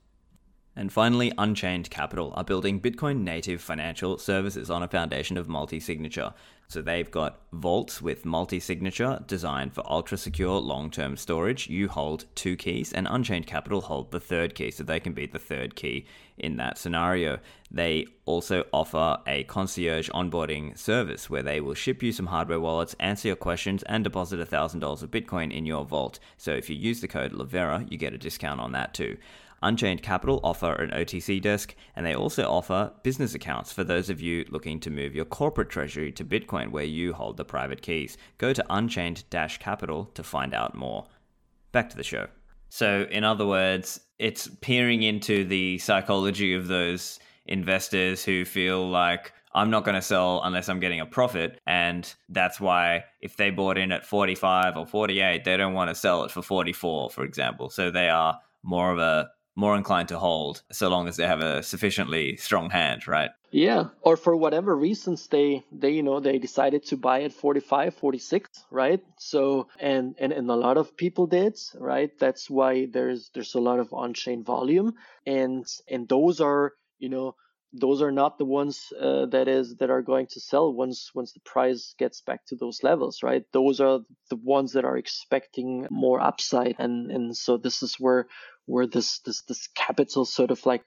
And finally, Unchained Capital are building Bitcoin native financial services on a foundation of multi signature. So they've got vaults with multi signature designed for ultra secure long term storage. You hold two keys, and Unchained Capital hold the third key, so they can be the third key in that scenario. They also offer a concierge onboarding service where they will ship you some hardware wallets, answer your questions, and deposit $1,000 of Bitcoin in your vault. So if you use the code Livera, you get a discount on that too. Unchained Capital offer an OTC desk, and they also offer business accounts for those of you looking to move your corporate treasury to Bitcoin where you hold the private keys. Go to unchained capital to find out more. Back to the show. So, in other words, it's peering into the psychology of those investors who feel like I'm not going to sell unless I'm getting a profit. And that's why if they bought in at 45 or 48, they don't want to sell it for 44, for example. So they are more of a more inclined to hold so long as they have a sufficiently strong hand, right? Yeah, or for whatever reasons they they you know they decided to buy at 45, 46, right? So and and and a lot of people did, right? That's why there's there's a lot of on-chain volume and and those are, you know, those are not the ones uh, that is that are going to sell once once the price gets back to those levels right? Those are the ones that are expecting more upside. And and so this is where where this this this capital sort of like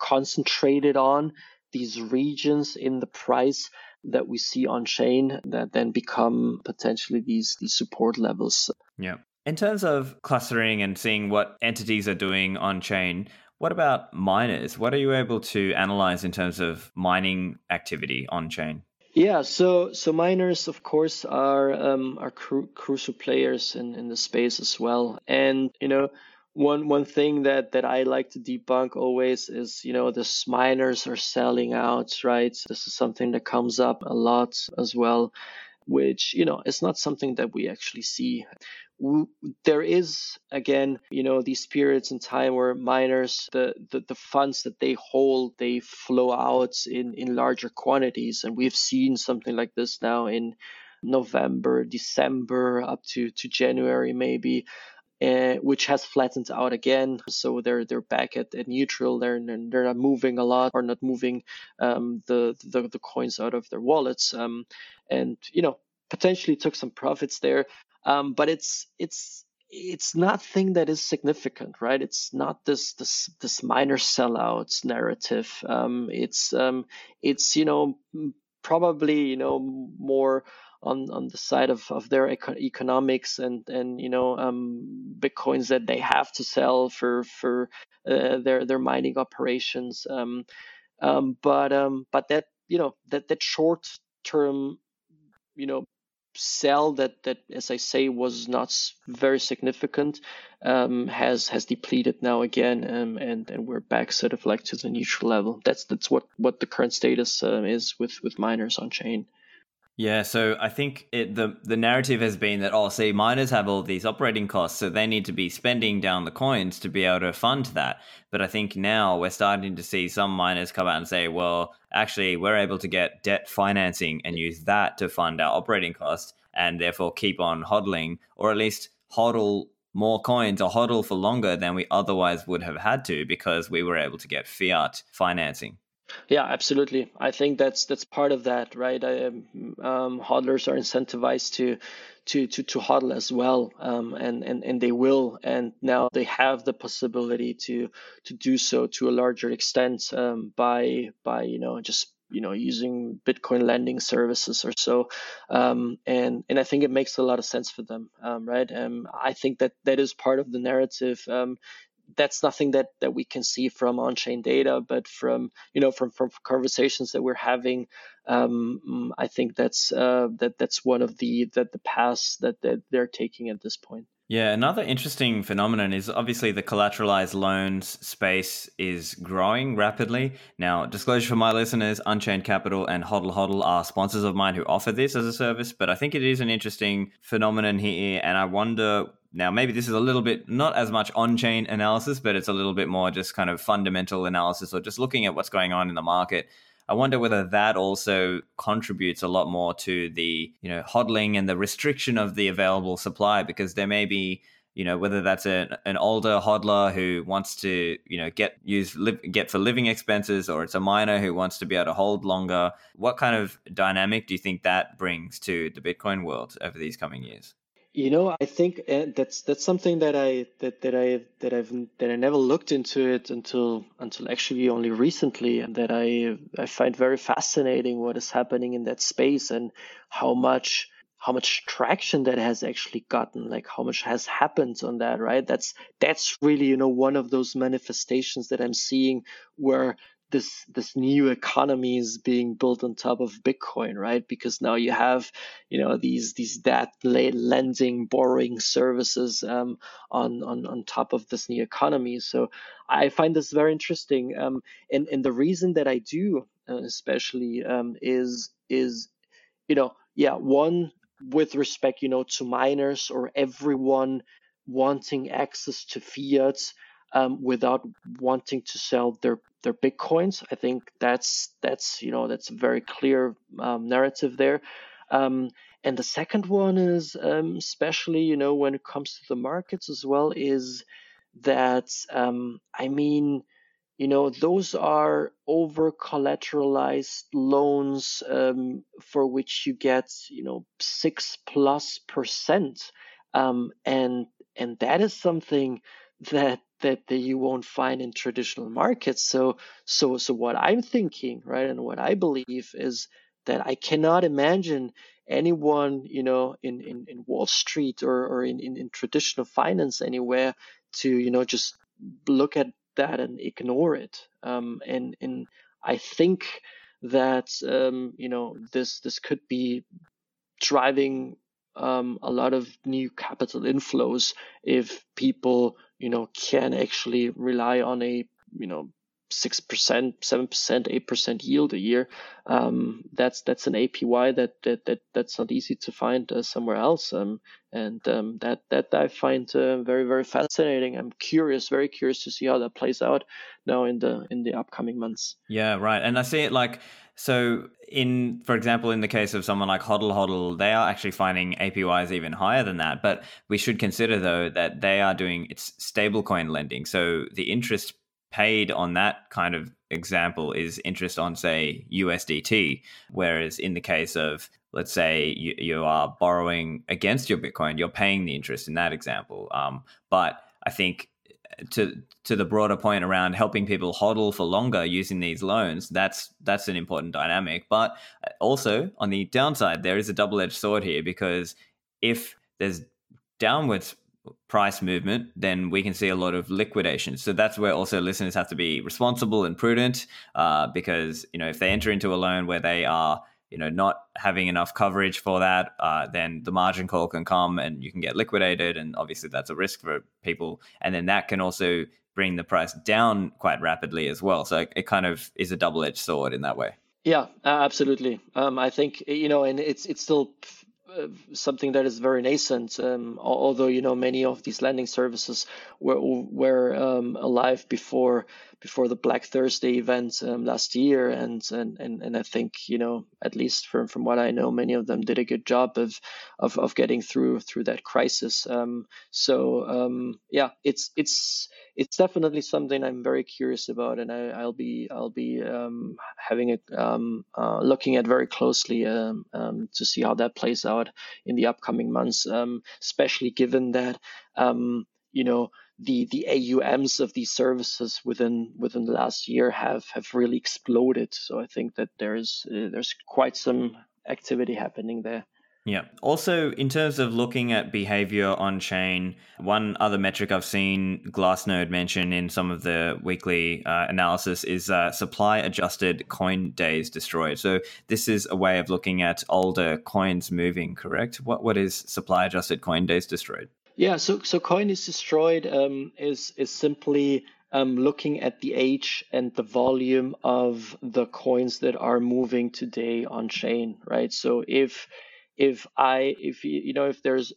concentrated on these regions in the price that we see on chain that then become potentially these these support levels. Yeah. In terms of clustering and seeing what entities are doing on chain what about miners? What are you able to analyze in terms of mining activity on chain? Yeah, so so miners, of course, are um, are cru- crucial players in, in the space as well. And you know, one one thing that that I like to debunk always is you know the miners are selling out, right? This is something that comes up a lot as well, which you know it's not something that we actually see there is again you know these periods in time where miners the, the the funds that they hold they flow out in in larger quantities and we've seen something like this now in november december up to to january maybe uh, which has flattened out again. So they're they're back at, at neutral. They're they're not moving a lot or not moving um, the, the the coins out of their wallets. Um, and you know potentially took some profits there um, but it's it's it's nothing that is significant, right? It's not this this this miner sellouts narrative. Um, it's um, it's you know probably you know more on on the side of of their eco- economics and and you know um, bitcoins that they have to sell for for uh, their their mining operations. Um, um, but um, but that you know that that short term you know sell that that as I say was not very significant um, has has depleted now again um, and and we're back sort of like to the neutral level. That's that's what what the current status uh, is with with miners on chain. Yeah, so I think it, the the narrative has been that oh, see, miners have all these operating costs, so they need to be spending down the coins to be able to fund that. But I think now we're starting to see some miners come out and say, well, actually, we're able to get debt financing and use that to fund our operating costs, and therefore keep on hodling, or at least hodl more coins or hodl for longer than we otherwise would have had to because we were able to get fiat financing. Yeah, absolutely. I think that's that's part of that, right? I, um, hodlers are incentivized to to to to hodl as well, um, and and and they will, and now they have the possibility to to do so to a larger extent um, by by you know just you know using Bitcoin lending services or so, um, and and I think it makes a lot of sense for them, um, right? Um, I think that that is part of the narrative. That's nothing that that we can see from on-chain data, but from you know from from conversations that we're having, um, I think that's uh, that that's one of the that the paths that, that they're taking at this point. Yeah, another interesting phenomenon is obviously the collateralized loans space is growing rapidly. Now, disclosure for my listeners, Unchained Capital and Hodl Hodl are sponsors of mine who offer this as a service, but I think it is an interesting phenomenon here, and I wonder now, maybe this is a little bit not as much on chain analysis, but it's a little bit more just kind of fundamental analysis or just looking at what's going on in the market. I wonder whether that also contributes a lot more to the, you know, hodling and the restriction of the available supply because there may be, you know, whether that's a, an older hodler who wants to, you know, get use get for living expenses or it's a miner who wants to be able to hold longer. What kind of dynamic do you think that brings to the Bitcoin world over these coming years? You know, I think uh, that's that's something that I that that I that I've that I never looked into it until until actually only recently, and that I I find very fascinating what is happening in that space and how much how much traction that has actually gotten, like how much has happened on that, right? That's that's really you know one of those manifestations that I'm seeing where this this new economy is being built on top of Bitcoin, right? Because now you have you know these these debt lending borrowing services um, on on on top of this new economy. So I find this very interesting, um, and and the reason that I do uh, especially um, is is you know yeah one with respect you know to miners or everyone wanting access to fiat um, without wanting to sell their their bitcoins. I think that's that's you know that's a very clear um, narrative there. Um, and the second one is um, especially you know when it comes to the markets as well is that um, I mean you know those are over collateralized loans um, for which you get you know six plus percent and and that is something that that, that you won't find in traditional markets. So so so what I'm thinking, right, and what I believe is that I cannot imagine anyone, you know, in, in, in Wall Street or, or in, in, in traditional finance anywhere to, you know, just look at that and ignore it. Um, and and I think that um, you know this this could be driving um, a lot of new capital inflows if people you know can actually rely on a you know six percent, seven percent, eight percent yield a year. Um, that's that's an APY that that, that that's not easy to find uh, somewhere else. Um, and um, that that I find uh, very very fascinating. I'm curious, very curious to see how that plays out now in the in the upcoming months. Yeah, right. And I see it like so in for example in the case of someone like hodl hodl they are actually finding apys even higher than that but we should consider though that they are doing it's stablecoin lending so the interest paid on that kind of example is interest on say usdt whereas in the case of let's say you, you are borrowing against your bitcoin you're paying the interest in that example um, but i think to to the broader point around helping people hodl for longer using these loans, that's that's an important dynamic. But also on the downside, there is a double edged sword here because if there's downwards price movement, then we can see a lot of liquidation. So that's where also listeners have to be responsible and prudent, uh, because you know if they enter into a loan where they are you know not having enough coverage for that, uh, then the margin call can come and you can get liquidated, and obviously that's a risk for people. And then that can also bring the price down quite rapidly as well. So it kind of is a double edged sword in that way. Yeah, absolutely. Um, I think you know, and it's it's still something that is very nascent. Um, although you know many of these lending services were were um, alive before before the Black Thursday event um, last year, and, and and and I think you know at least from from what I know, many of them did a good job of of, of getting through through that crisis. Um, so um, yeah, it's it's it's definitely something I'm very curious about, and I, will be I'll be um, having it um, uh, looking at very closely um, to see how that plays out in the upcoming months, especially given that you know the the AUMs of these services within within the last year have have really exploded. So I think that there's uh, there's quite some activity happening there. Yeah. Also, in terms of looking at behavior on chain, one other metric I've seen Glassnode mention in some of the weekly uh, analysis is uh, supply adjusted coin days destroyed. So, this is a way of looking at older coins moving, correct? What What is supply adjusted coin days destroyed? Yeah, so, so coin days destroyed um, is, is simply um, looking at the age and the volume of the coins that are moving today on chain, right? So, if if I if you know if there's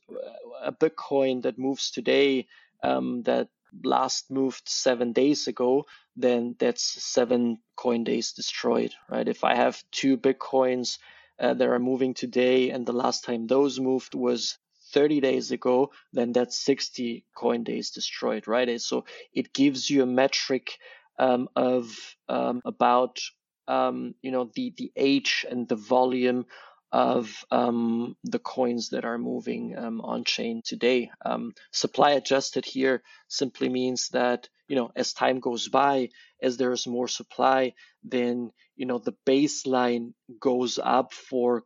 a Bitcoin that moves today um, that last moved seven days ago, then that's seven coin days destroyed, right? If I have two Bitcoins uh, that are moving today and the last time those moved was 30 days ago, then that's 60 coin days destroyed, right? So it gives you a metric um, of um, about um, you know the the age and the volume of um, the coins that are moving um, on chain today. Um, supply adjusted here simply means that you know as time goes by, as there is more supply, then you know the baseline goes up for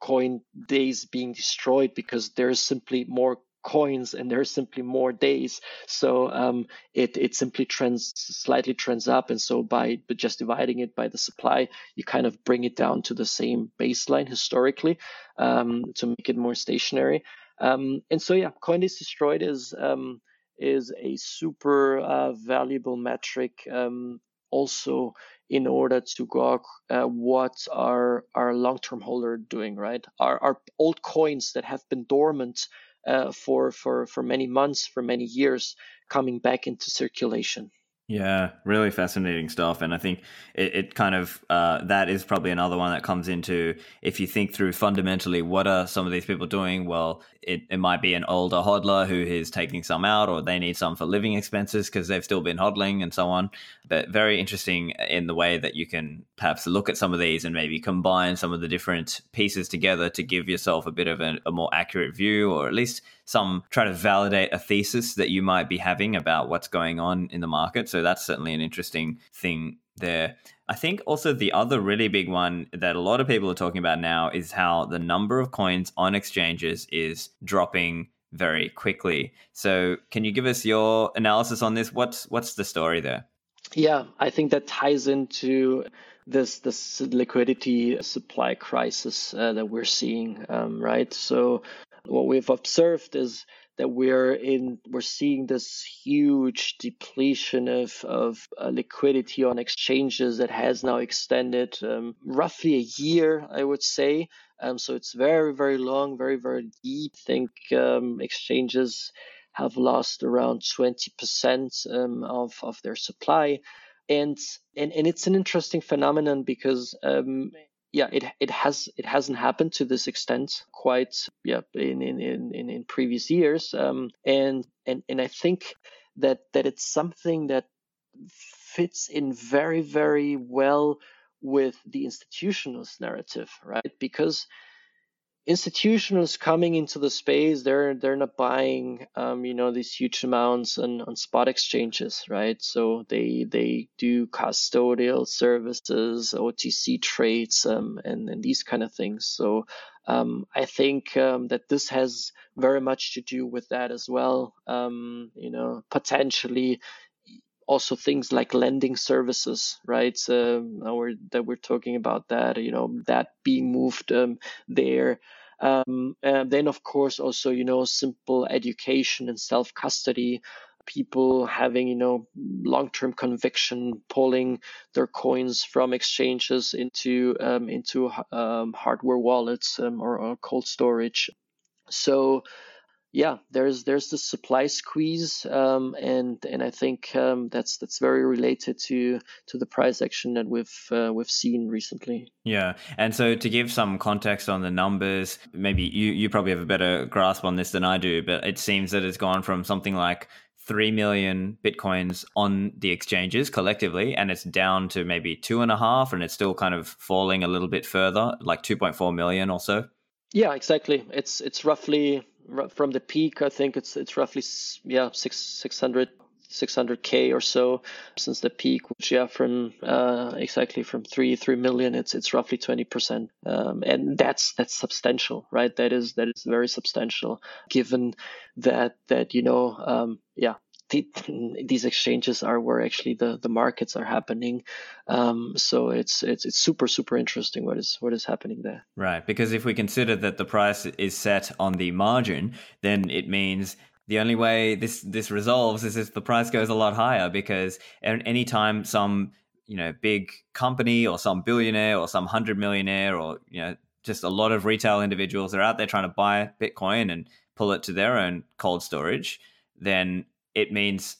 coin days being destroyed because there's simply more coins and there's simply more days. So um, it it simply trends slightly trends up. And so by just dividing it by the supply you kind of bring it down to the same baseline historically um, to make it more stationary. Um, and so yeah coindays destroyed is um, is a super uh, valuable metric um, also in order to gauge uh, what our our long-term holder doing right our, our old coins that have been dormant uh, for for for many months, for many years, coming back into circulation. Yeah, really fascinating stuff. And I think it, it kind of, uh, that is probably another one that comes into if you think through fundamentally what are some of these people doing? Well, it, it might be an older hodler who is taking some out or they need some for living expenses because they've still been hodling and so on. But very interesting in the way that you can perhaps look at some of these and maybe combine some of the different pieces together to give yourself a bit of a, a more accurate view or at least some try to validate a thesis that you might be having about what's going on in the market. So that's certainly an interesting thing there. I think also the other really big one that a lot of people are talking about now is how the number of coins on exchanges is dropping very quickly. So, can you give us your analysis on this? What's what's the story there? Yeah, I think that ties into this this liquidity supply crisis uh, that we're seeing, um, right? So what we've observed is that we're in we're seeing this huge depletion of of uh, liquidity on exchanges that has now extended um, roughly a year, I would say. Um, so it's very very long, very very deep. I think um, exchanges have lost around 20% um, of of their supply. And, and and it's an interesting phenomenon because um, yeah, it it has it hasn't happened to this extent quite yeah in in in in previous years, um, and and and I think that that it's something that fits in very very well with the institutionalist narrative, right? Because institutionals coming into the space. They're they're not buying um, you know these huge amounts on, on spot exchanges right? So they they do custodial services otc trades um, and, and these kind of things. So um, i think um, that this has very much to do with that as well. Um, you know potentially also things like lending services, right? Um, we're, that we're talking about that, you know, that being moved um, there. Um, then, of course, also, you know, simple education and self custody. People having, you know, long-term conviction, pulling their coins from exchanges into um, into um, hardware wallets um, or, or cold storage. So, yeah, there's there's the supply squeeze, um, and and I think um, that's that's very related to to the price action that we've uh, we've seen recently. Yeah, and so to give some context on the numbers, maybe you you probably have a better grasp on this than I do, but it seems that it's gone from something like 3 million bitcoins on the exchanges collectively and it's down to maybe two and a half and it's still kind of falling a little bit further like 2.4 million or so yeah exactly it's it's roughly from the peak, I think it's it's roughly yeah six six hundred 600k or so since the peak, which yeah from uh, exactly from three three million, it's it's roughly 20 percent, um, and that's that's substantial, right? That is that is very substantial, given that that you know um, yeah the, these exchanges are where actually the, the markets are happening. Um, so it's it's it's super super interesting what is what is happening there. Right, because if we consider that the price is set on the margin, then it means the only way this this resolves is if the price goes a lot higher. Because anytime some you know big company or some billionaire or some hundred millionaire or you know just a lot of retail individuals are out there trying to buy Bitcoin and pull it to their own cold storage, then it means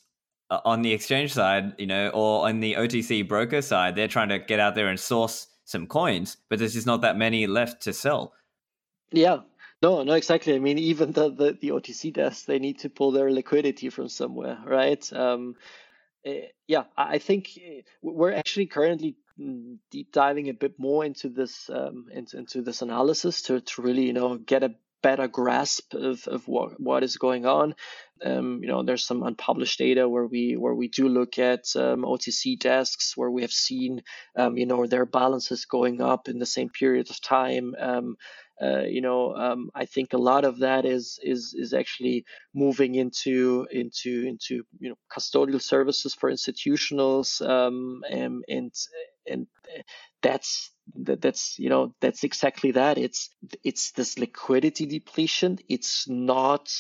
uh, on the exchange side, you know, or on the OTC broker side, they're trying to get out there and source some coins, but there's just not that many left to sell. Yeah. No, no, exactly. I mean, even the, the, the OTC desks, they need to pull their liquidity from somewhere, right? Um, uh, yeah, I think eh, we're actually currently mm, deep diving a bit more into this um, into, into this analysis to, to really you know get a better grasp of, of what, what is going on. Um, you know, there's some unpublished data where we where we do look at um, OTC desks where we have seen, um, you know, their balances going up in the same period of time. Um, uh, you know, um, I think a lot of that is is is actually moving into into into you know custodial services for institutionals, um, and and and that's that, that's you know that's exactly that. It's it's this liquidity depletion. It's not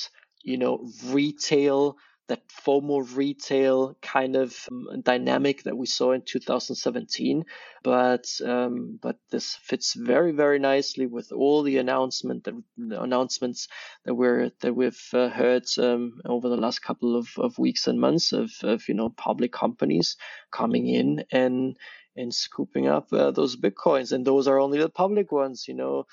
you know retail that FOMO retail kind of um, dynamic that we saw in 2017. But um, but this fits very very nicely with all the announcement the announcements that we're that we've uh, heard um, over the last couple of, of weeks and months of, of you know public companies coming in and and scooping up uh, those bitcoins and those are only the public ones you know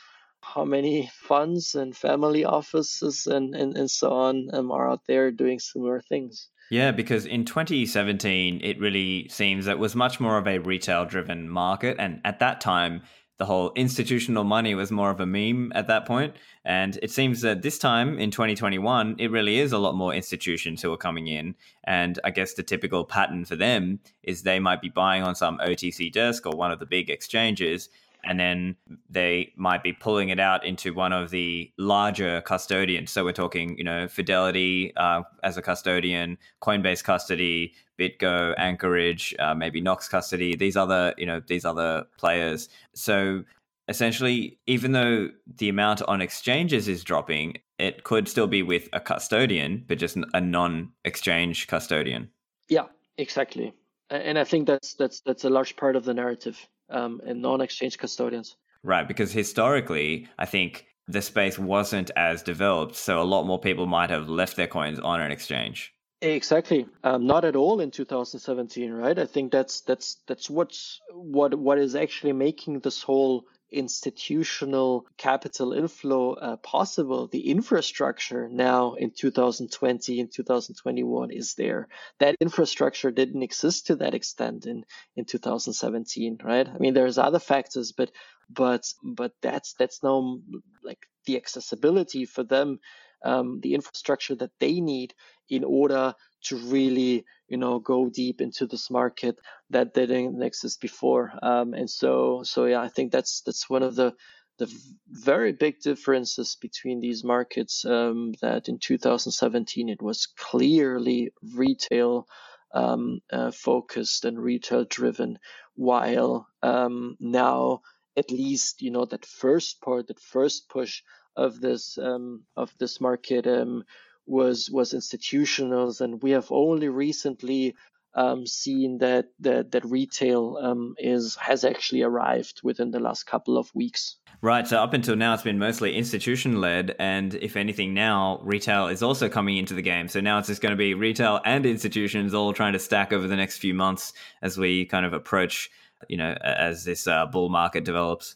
how many funds and family offices and, and, and so on um, are out there doing similar things. Yeah, because in 2017, it really seems that was much more of a retail driven market. And at that time, the whole institutional money was more of a meme at that point. And it seems that this time in 2021, it really is a lot more institutions who are coming in. And I guess the typical pattern for them is they might be buying on some OTC desk or one of the big exchanges and then they might be pulling it out into one of the larger custodians. So we're talking, you know, Fidelity uh, as a custodian, Coinbase custody, BitGo, Anchorage, uh, maybe Knox custody. These other, you know, these other players. So essentially, even though the amount on exchanges is dropping, it could still be with a custodian, but just a non-exchange custodian. Yeah, exactly. And I think that's that's that's a large part of the narrative um, and non-exchange custodians. Right, because historically, I think the space wasn't as developed, so a lot more people might have left their coins on an exchange. Exactly, um, not at all in 2017, right? I think that's that's that's what's what what is actually making this whole institutional capital inflow uh, possible, the infrastructure now in 2020 and 2021 is there. That infrastructure didn't exist to that extent in, in 2017, right? I mean, there's other factors, but but but that's that's now like the accessibility for them, um, the infrastructure that they need in order to really you know go deep into this market that didn't exist before. Um, and so so yeah i think that's that's one of the the very big differences between these markets um, that in 2017 it was clearly retail um, uh, focused and retail driven while um, now at least you know that first part that first push of this um, of this market um, was was institutionals, and we have only recently um, seen that that, that retail um, is has actually arrived within the last couple of weeks. Right. So up until now, it's been mostly institution led, and if anything, now retail is also coming into the game. So now it's just going to be retail and institutions all trying to stack over the next few months as we kind of approach, you know, as this uh, bull market develops.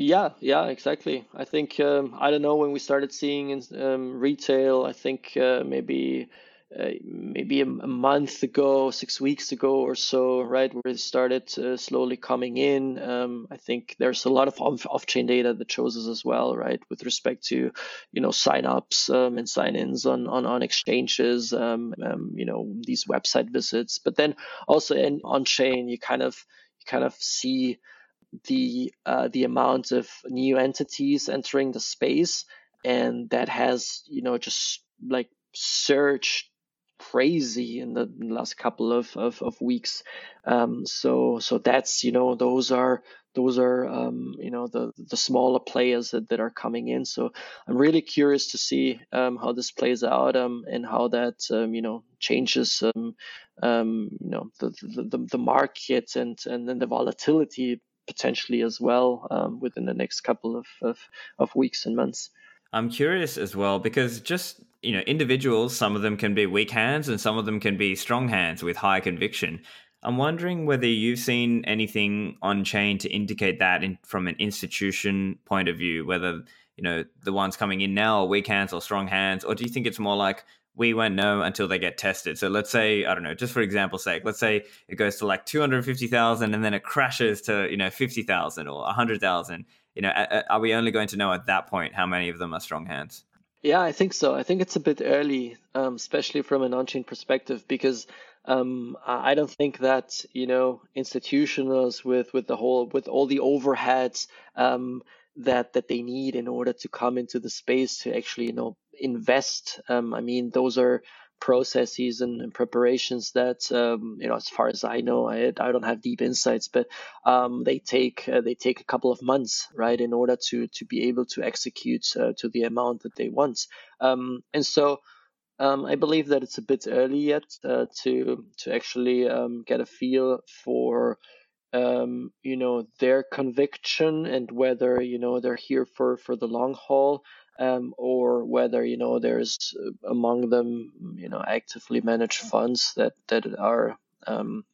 Yeah, yeah, exactly. I think um, I don't know when we started seeing in um, retail. I think uh, maybe uh, maybe a, month ago, six weeks ago or so, right, where it started uh, slowly coming in. Um, I think there's a lot of off, chain data that shows us as well, right, with respect to you know sign-ups um, and sign-ins on on, on exchanges, um, um, you know these website visits, but then also in on chain, you kind of you kind of see the uh, the amount of new entities entering the space, and that has you know just like surged crazy in the, last couple of, of, of weeks. Um, so so that's you know those are those are um, you know the the smaller players that, that are coming in. So I'm really curious to see um, how this plays out um, and how that um, you know changes um, um, you know the, the the market and and then the volatility potentially as well um, within the next couple of, of, of weeks and months. I'm curious as well because just you know individuals, some of them can be weak hands and some of them can be strong hands with high conviction. I'm wondering whether you've seen anything on chain to indicate that in, from an institution point of view, whether you know the ones coming in now are weak hands or strong hands, or do you think it's more like we won't know until they get tested. So let's say, I don't know, just for example's sake, let's say it goes to like 250,000 and then it crashes to, you know, 50,000 or 100,000. you know, are we only going to know at that point how many of them are strong hands? Yeah, I think so. I think it's a bit early, um, especially from an on-chain perspective, because um, I don't think that you know institutionals with with the whole with all the overheads um, that that they need in order to come into the space to actually you know invest. Um, I mean, those are processes and, and preparations that um, you know as far as I know I, I don't have deep insights but um, they take uh, they take a couple of months right in order to to be able to execute uh, to the amount that they want um, and so um, I believe that it's a bit early yet uh, to to actually um, get a feel for um, you know their conviction and whether you know they're here for for the long haul um, or whether you know there's uh, among them you know actively managed funds that that are um,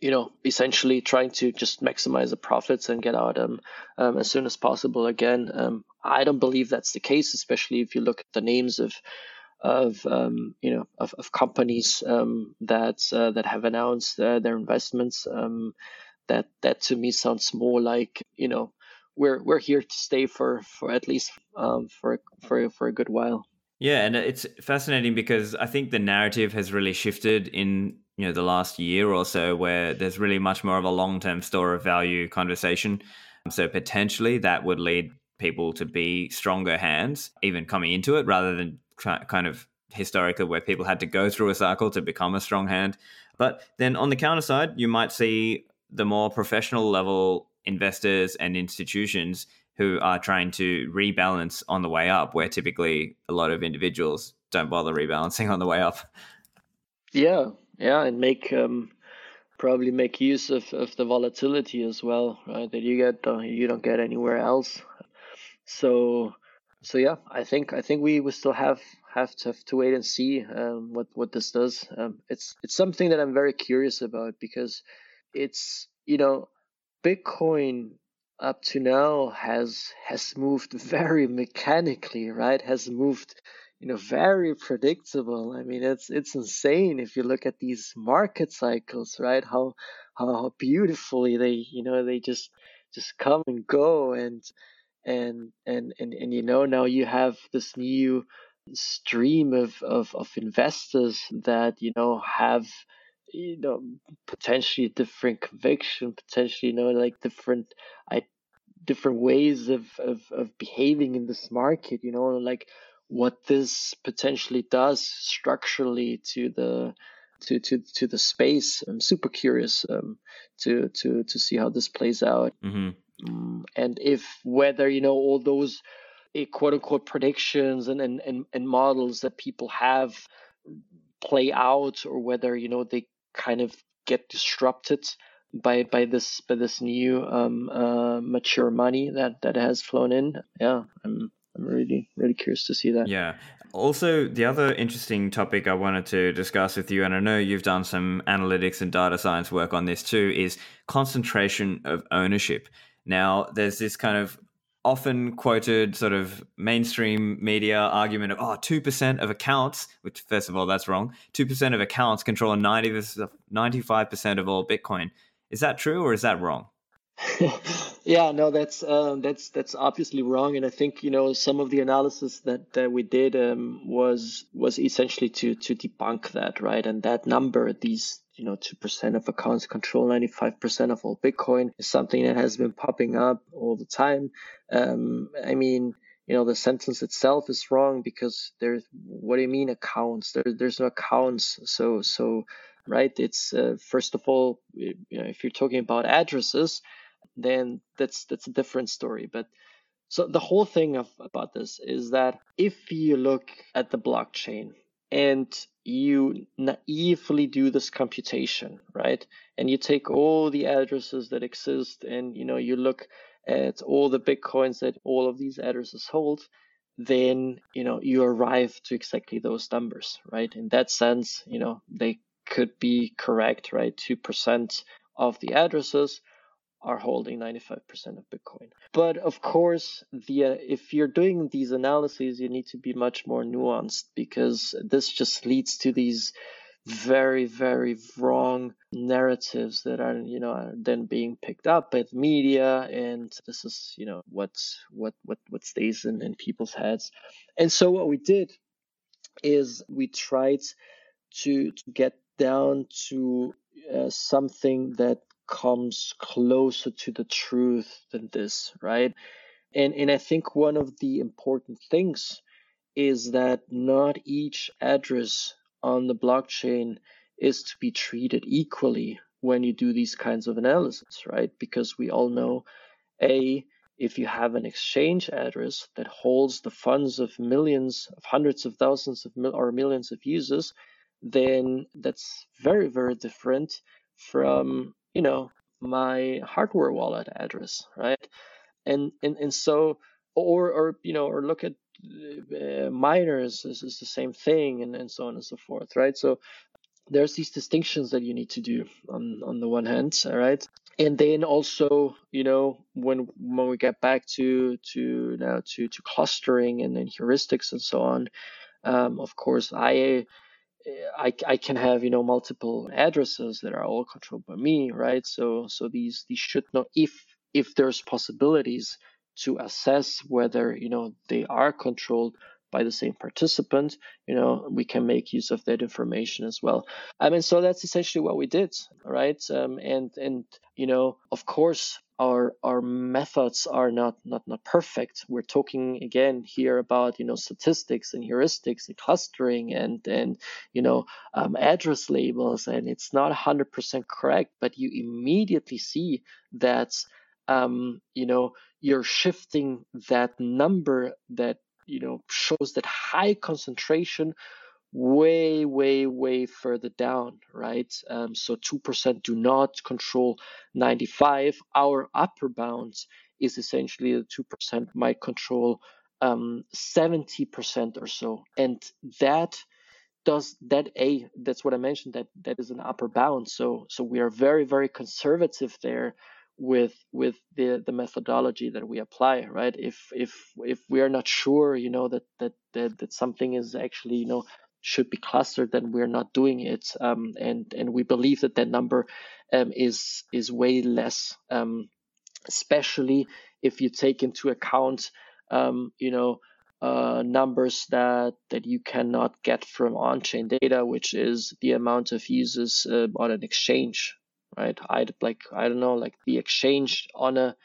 you know essentially trying to just maximize the profits and get out um, um as soon as possible again. Um, i don't believe that's the case especially if you look at the names of of um, you know of, of companies um, that uh, that have announced uh, their investments. Um, that that to me sounds more like you know we're we're here to stay for for at least um, for for for a good while. Yeah, and it's fascinating because I think the narrative has really shifted in you know the last year or so, where there's really much more of a long term store of value conversation. So potentially that would lead people to be stronger hands, even coming into it, rather than kind of historically where people had to go through a cycle to become a strong hand. But then on the counter side, you might see the more professional level investors and institutions who are trying to rebalance on the way up, where typically a lot of individuals don't bother rebalancing on the way up. Yeah, yeah, and make um, probably make use of, of the volatility as well, right? That you get uh, you don't get anywhere else. So, so yeah, I think I think we, we still have have to have to wait and see um, what what this does. Um, it's it's something that I'm very curious about because it's you know Bitcoin up to now has has moved *laughs* very mechanically, right? Has moved, you know, very predictable. I mean, it's it's insane if you look at these market cycles, right? How how beautifully they, you know, they just just come and go and and and and, and you know now you have this new stream of, of, of investors that you know have you know potentially different conviction potentially you know like different i different ways of, of of behaving in this market you know like what this potentially does structurally to the to to to the space i'm super curious um to to to see how this plays out mm-hmm. um, and if whether you know all those eh, quote unquote predictions and, and and and models that people have play out or whether you know they kind of get disrupted by by this by this new um, uh, mature money that that has flown in. Yeah, I'm I'm really really curious to see that. Yeah. Also, the other interesting topic I wanted to discuss with you, and I know you've done some analytics and data science work on this too, is concentration of ownership. Now, there's this kind of often quoted sort of mainstream media argument of, oh, 2% of accounts, which, first of all, that's wrong. 2% of accounts control 90, 95% of all Bitcoin. Is that true or is that wrong? *laughs* yeah, no, that's um, that's that's obviously wrong, and I think you know some of the analysis that that we did um, was was essentially to to debunk that, right? And that number, these you know, 2% of accounts control 95% of all Bitcoin is something that has been popping up all the time. Um, I mean, you know, the sentence itself is wrong because there's, what do you mean accounts? There, there's no accounts. So, so, right. It's, uh, first of all, you know, if you're talking about addresses, then that's, that's a different story. But so the whole thing of, about this is that if you look at the blockchain, and you naively do this computation, right? And you take all the addresses that exist and you know you look at all the bitcoins that all of these addresses hold, then you know you arrive to exactly those numbers, right? In that sense, you know they could be correct, right? Two percent of the addresses are holding 95% of Bitcoin. But of course, the uh, if you're doing these analyses, you need to be much more nuanced because this just leads to these very very wrong narratives that are you know are then being picked up by the media and this is you know what's what what what stays in, in people's heads and so what we did is we tried to, to get down to uh, something that comes closer to the truth than this right and and i think one of the important things is that not each address on the blockchain is to be treated equally when you do these kinds of analysis, right? Because we all know, A, if you have an exchange address that holds the funds of millions, of hundreds of thousands of mil- or millions of users, then that's very, very different from, you know, my hardware wallet address, right? And and and so, or or you know, or look at uh, miners is, is the same thing and, and so on and so forth right so there's these distinctions that you need to do on on the one hand all right and then also you know when when we get back to to now to to clustering and then heuristics and so on um, of course i I, I can have you know multiple addresses that are all controlled by me right? So so these these should not if if there's possibilities to assess whether you know they are controlled by the same participant you know we can make use of that information as well. I mean so that's essentially what we did right? Um, and and you know of course our our methods are not not not perfect. We're talking again here about you know statistics and heuristics and clustering and and you know um, address labels and it's not 100% correct but you immediately see that um, you know you're shifting that number that you know shows that high concentration way way way further down right? Um, so 2% do not control 95 our upper bound is essentially the 2% might control um, 70% or so. And that does that a that's what i mentioned that that is an upper bound. So so we are very very conservative there with with the the methodology that we apply right? If if if we are not sure you know that that that, that something is actually you know should be clustered then we're not doing it um, and and we believe that that number um, is is way less um, especially if you take into account um, you know uh, numbers that that you cannot get from on-chain data, which is the amount of users uh, on an exchange, right? I like I don't know, like the exchange on a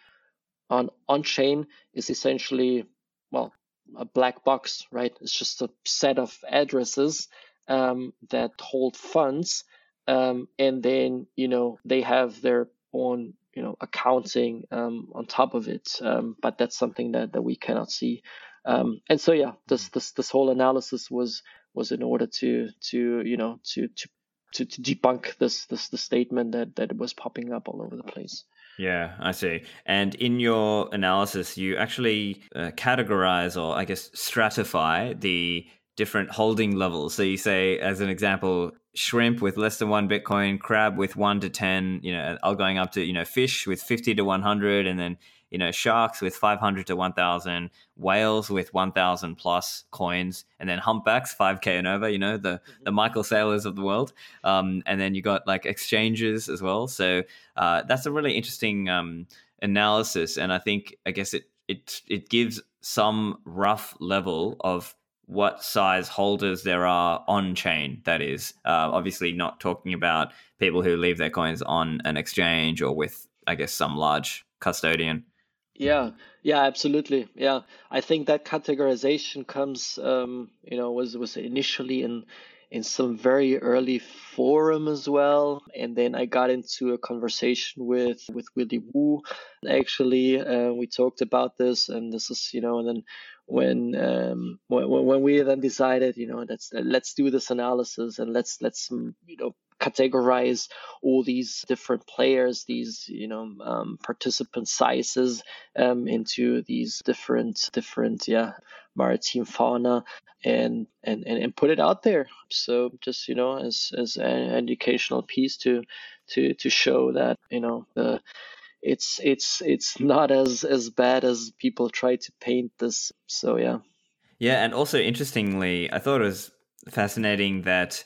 on on chain is essentially well a black box, right? It's just a set of addresses um, that hold funds, um, and then you know they have their own you know accounting um, on top of it. Um, but that's something that that we cannot see. Um, and so yeah, this this this whole analysis was was in order to to you know to to to, to debunk this this the statement that that was popping up all over the place. Yeah, I see. And in your analysis, you actually uh, categorize or I guess stratify the different holding levels. So you say, as an example, shrimp with less than one Bitcoin, crab with one to 10, you know, all going up to, you know, fish with 50 to 100, and then you know, sharks with 500 to 1,000, whales with 1,000 plus coins, and then humpbacks 5k and over. You know, the mm-hmm. the Michael Saylors of the world. Um, and then you got like exchanges as well. So uh, that's a really interesting um, analysis, and I think I guess it it it gives some rough level of what size holders there are on chain. That is, uh, obviously not talking about people who leave their coins on an exchange or with, I guess, some large custodian. Yeah, yeah, absolutely. Yeah, I think that categorization comes, um, you know, was was initially in in some very early forum as well, and then I got into a conversation with with Willy Woo. Actually, uh, we talked about this, and this is, you know, and then when um, when when we then decided, you know, let's let's do this analysis and let's let's you know categorize all these different players, these you know um, participant sizes um, into these different different yeah maritime fauna and, and and and put it out there. So just you know as as an educational piece to to to show that you know the it's it's it's not as as bad as people try to paint this. So yeah. Yeah, and also interestingly, I thought it was fascinating that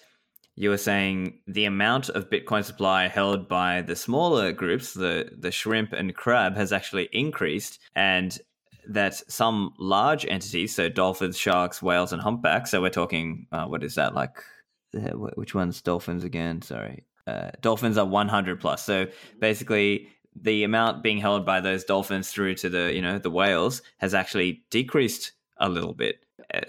you were saying the amount of Bitcoin supply held by the smaller groups, the the shrimp and crab, has actually increased, and that some large entities, so dolphins, sharks, whales, and humpbacks. So we're talking, uh, what is that like? Uh, which one's dolphins again? Sorry, uh, dolphins are 100 plus. So basically, the amount being held by those dolphins through to the you know the whales has actually decreased a little bit, uh,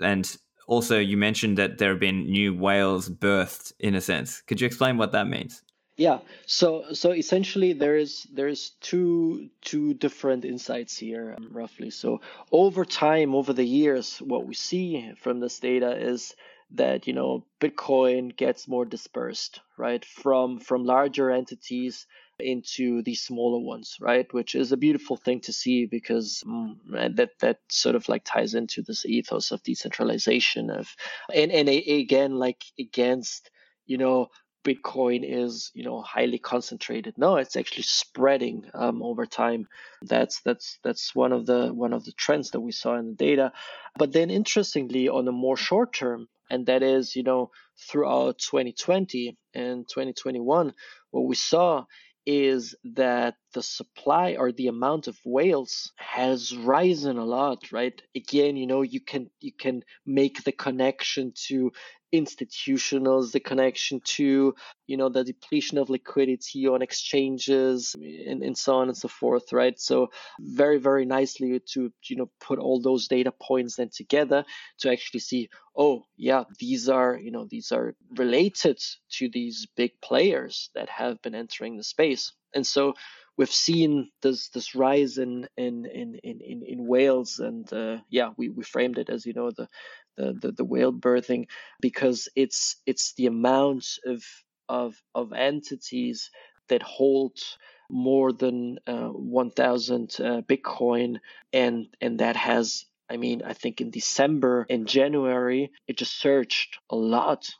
and also you mentioned that there have been new whales birthed in a sense. Could you explain what that means? Yeah. So so essentially there is there's two two different insights here roughly. So over time, over the years, what we see from this data is that you know Bitcoin gets more dispersed, right, from from larger entities into these smaller ones, right? Which is a beautiful thing to see because mm, that that sort of like ties into this ethos of decentralization of and and again like against you know Bitcoin is, you know, highly concentrated. No, it's actually spreading um, over time. That's that's that's one of the one of the trends that we saw in the data. But then, interestingly, on a more short term, and that is, you know, throughout 2020 and 2021, what we saw is that the supply or the amount of whales has risen a lot right again you know you can you can make the connection to institutionals the connection to you know the depletion of liquidity on exchanges and, and so on and so forth right? So very very nicely to you know put all those data points then together to actually see oh yeah these are you know these are related to these big players that have been entering the space. And so we've seen this this rise in in in in in whales, and uh, yeah, we, we framed it as you know the, the the the whale birthing because it's it's the amount of of of entities that hold more than uh, 1,000 uh, Bitcoin, and and that has I mean, I think in December and January, it just surged a lot.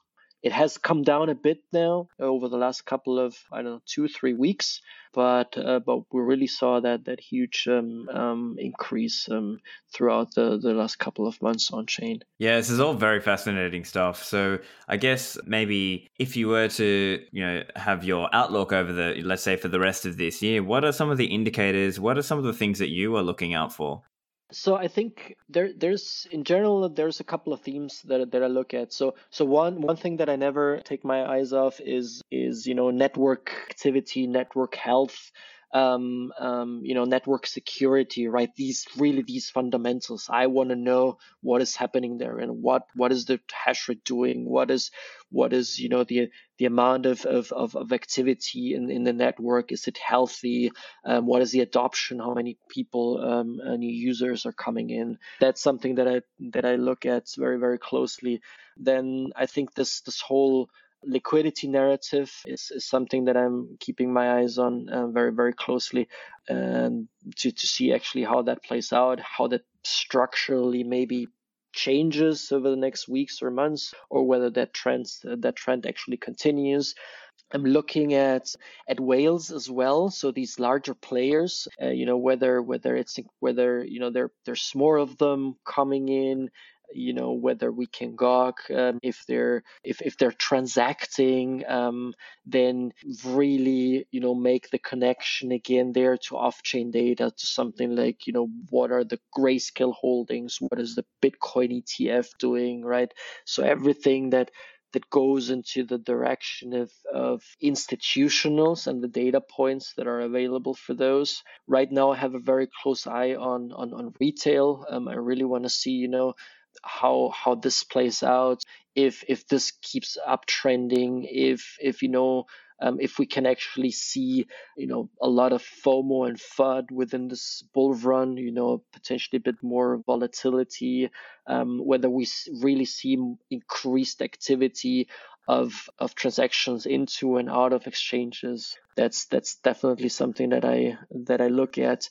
It has come down a bit now over the last couple of I don't know two three weeks, but uh, but we really saw that that huge um, um, increase um, throughout the the last couple of months on chain. Yeah, this is all very fascinating stuff. So I guess maybe if you were to you know have your outlook over the let's say for the rest of this year, what are some of the indicators? What are some of the things that you are looking out for? So I think there there's in general there's a couple of themes that that I look at. So so one one thing that I never take my eyes off is is you know network activity, network health um, um, you know, network security, right? These really these fundamentals. I want to know what is happening there and what what is the hash rate doing? What is what is you know the the amount of of, of, activity in, in the network? Is it healthy? Um, what is the adoption? How many people, um, uh, new users are coming in? That's something that I that I look at very very closely. Then I think this this whole liquidity narrative is, is something that I'm keeping my eyes on uh, very, very closely and to, to see actually how that plays out, how that structurally maybe changes over the next weeks or months, or whether that trend that trend actually continues. I'm looking at at whales as well. So these larger players, uh, you know, whether whether it's whether you know there there's more of them coming in, you know whether we can gawk um, if they're if, if they're transacting um, then really you know make the connection again there to off-chain data to something like you know what are the grayscale holdings what is the bitcoin etf doing right so everything that that goes into the direction of, of institutionals and the data points that are available for those. Right now, I have a very close eye on on, on retail. Um, I really want to see, you know, how how this plays out if if this keeps uptrending if if you know um, if we can actually see you know a lot of FOMO and FUD within this bull run, you know potentially a bit more volatility, um, whether we really see increased activity of of transactions into and out of exchanges. That's that's definitely something that I that I look at,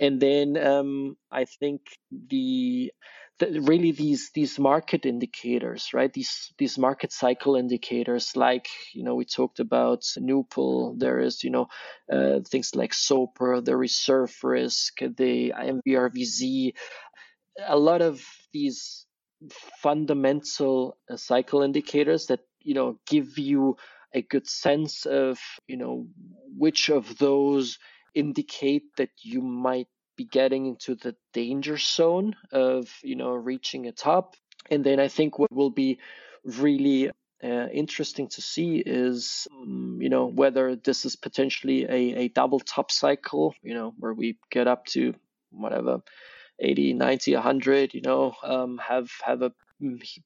and then um, I think the the, really these these market indicators, right? These these market cycle indicators, like you know we talked about NUPL. There is you know uh, things like SOPR, the reserve risk, the MVRVZ. A lot of these fundamental uh, cycle indicators that you know give you a good sense of you know which of those indicate that you might be getting into the danger zone of you know reaching a top. And then i think what will be really uh, interesting to see is um, you know whether this is potentially a, a double top cycle you know where we get up to whatever 80 90 100 you know um, have have a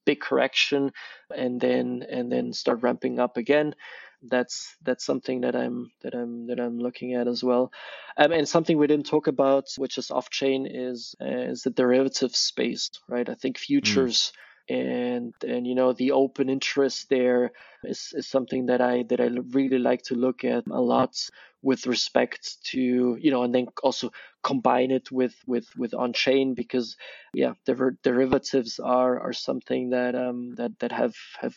big correction and then and then start ramping up again that's that's something that I'm that I'm that I'm looking at as well. Um, and something we didn't talk about, which is off chain, is uh, is the derivative space, right? I think futures. Mm. And and you know the open interest there is, is something that I that I really like to look at a lot with respect to you know and then also combine it with with with on chain because yeah der- derivatives are are something that um that that have have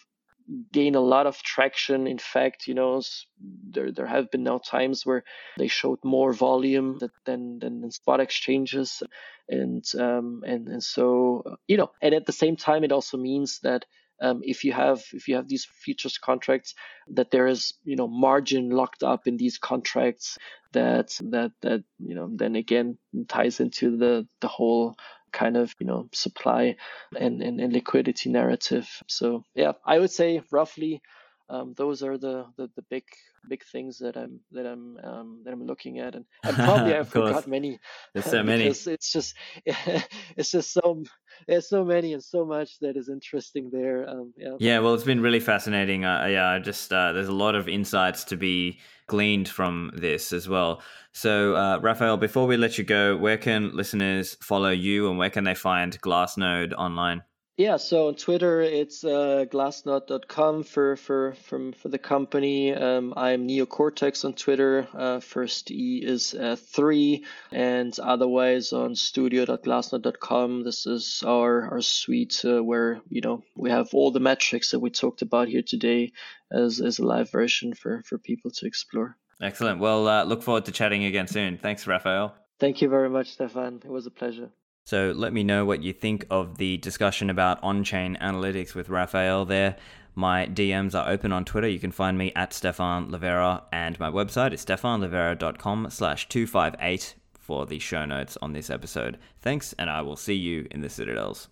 gain a lot of traction. In fact, you know, there there have been now times where they showed more volume than than, than spot exchanges, and um, and and so you know, and at the same time, it also means that. Um, if you have if you have these futures contracts that there is you know margin locked up in these contracts that that that you know then again ties into the the whole kind of you know supply and, and, and liquidity narrative. So yeah, I would say roughly um, those are the, the, the big big things that I'm that I'm um, that I'm looking at, and, and probably *laughs* I forgot many. There's so *laughs* many. It's just *laughs* it's just so there's so many and so much that is interesting there. Um, yeah. Yeah. Well, it's been really fascinating. Uh, yeah. Just uh, there's a lot of insights to be gleaned from this as well. So, uh, Rafael, before we let you go, where can listeners follow you, and where can they find Glassnode online? Yeah, so on Twitter it's uh, glassnode.com for for from for the company. Um, I'm Neocortex on Twitter. Uh, first E is uh, three, and otherwise on studio.glassnode.com. This is our our suite uh, where you know we have all the metrics that we talked about here today as as a live version for for people to explore. Excellent. Well, uh, look forward to chatting again soon. Thanks, Rafael. Thank you very much, Stephan. It was a pleasure. So let me know what you think of the discussion about on chain analytics with Rafael there. My DMs are open on Twitter. You can find me at Stephan Livera, and my website is stephanlivera.com slash 258 for the show notes on this episode. Thanks, and I will see you in the Citadels.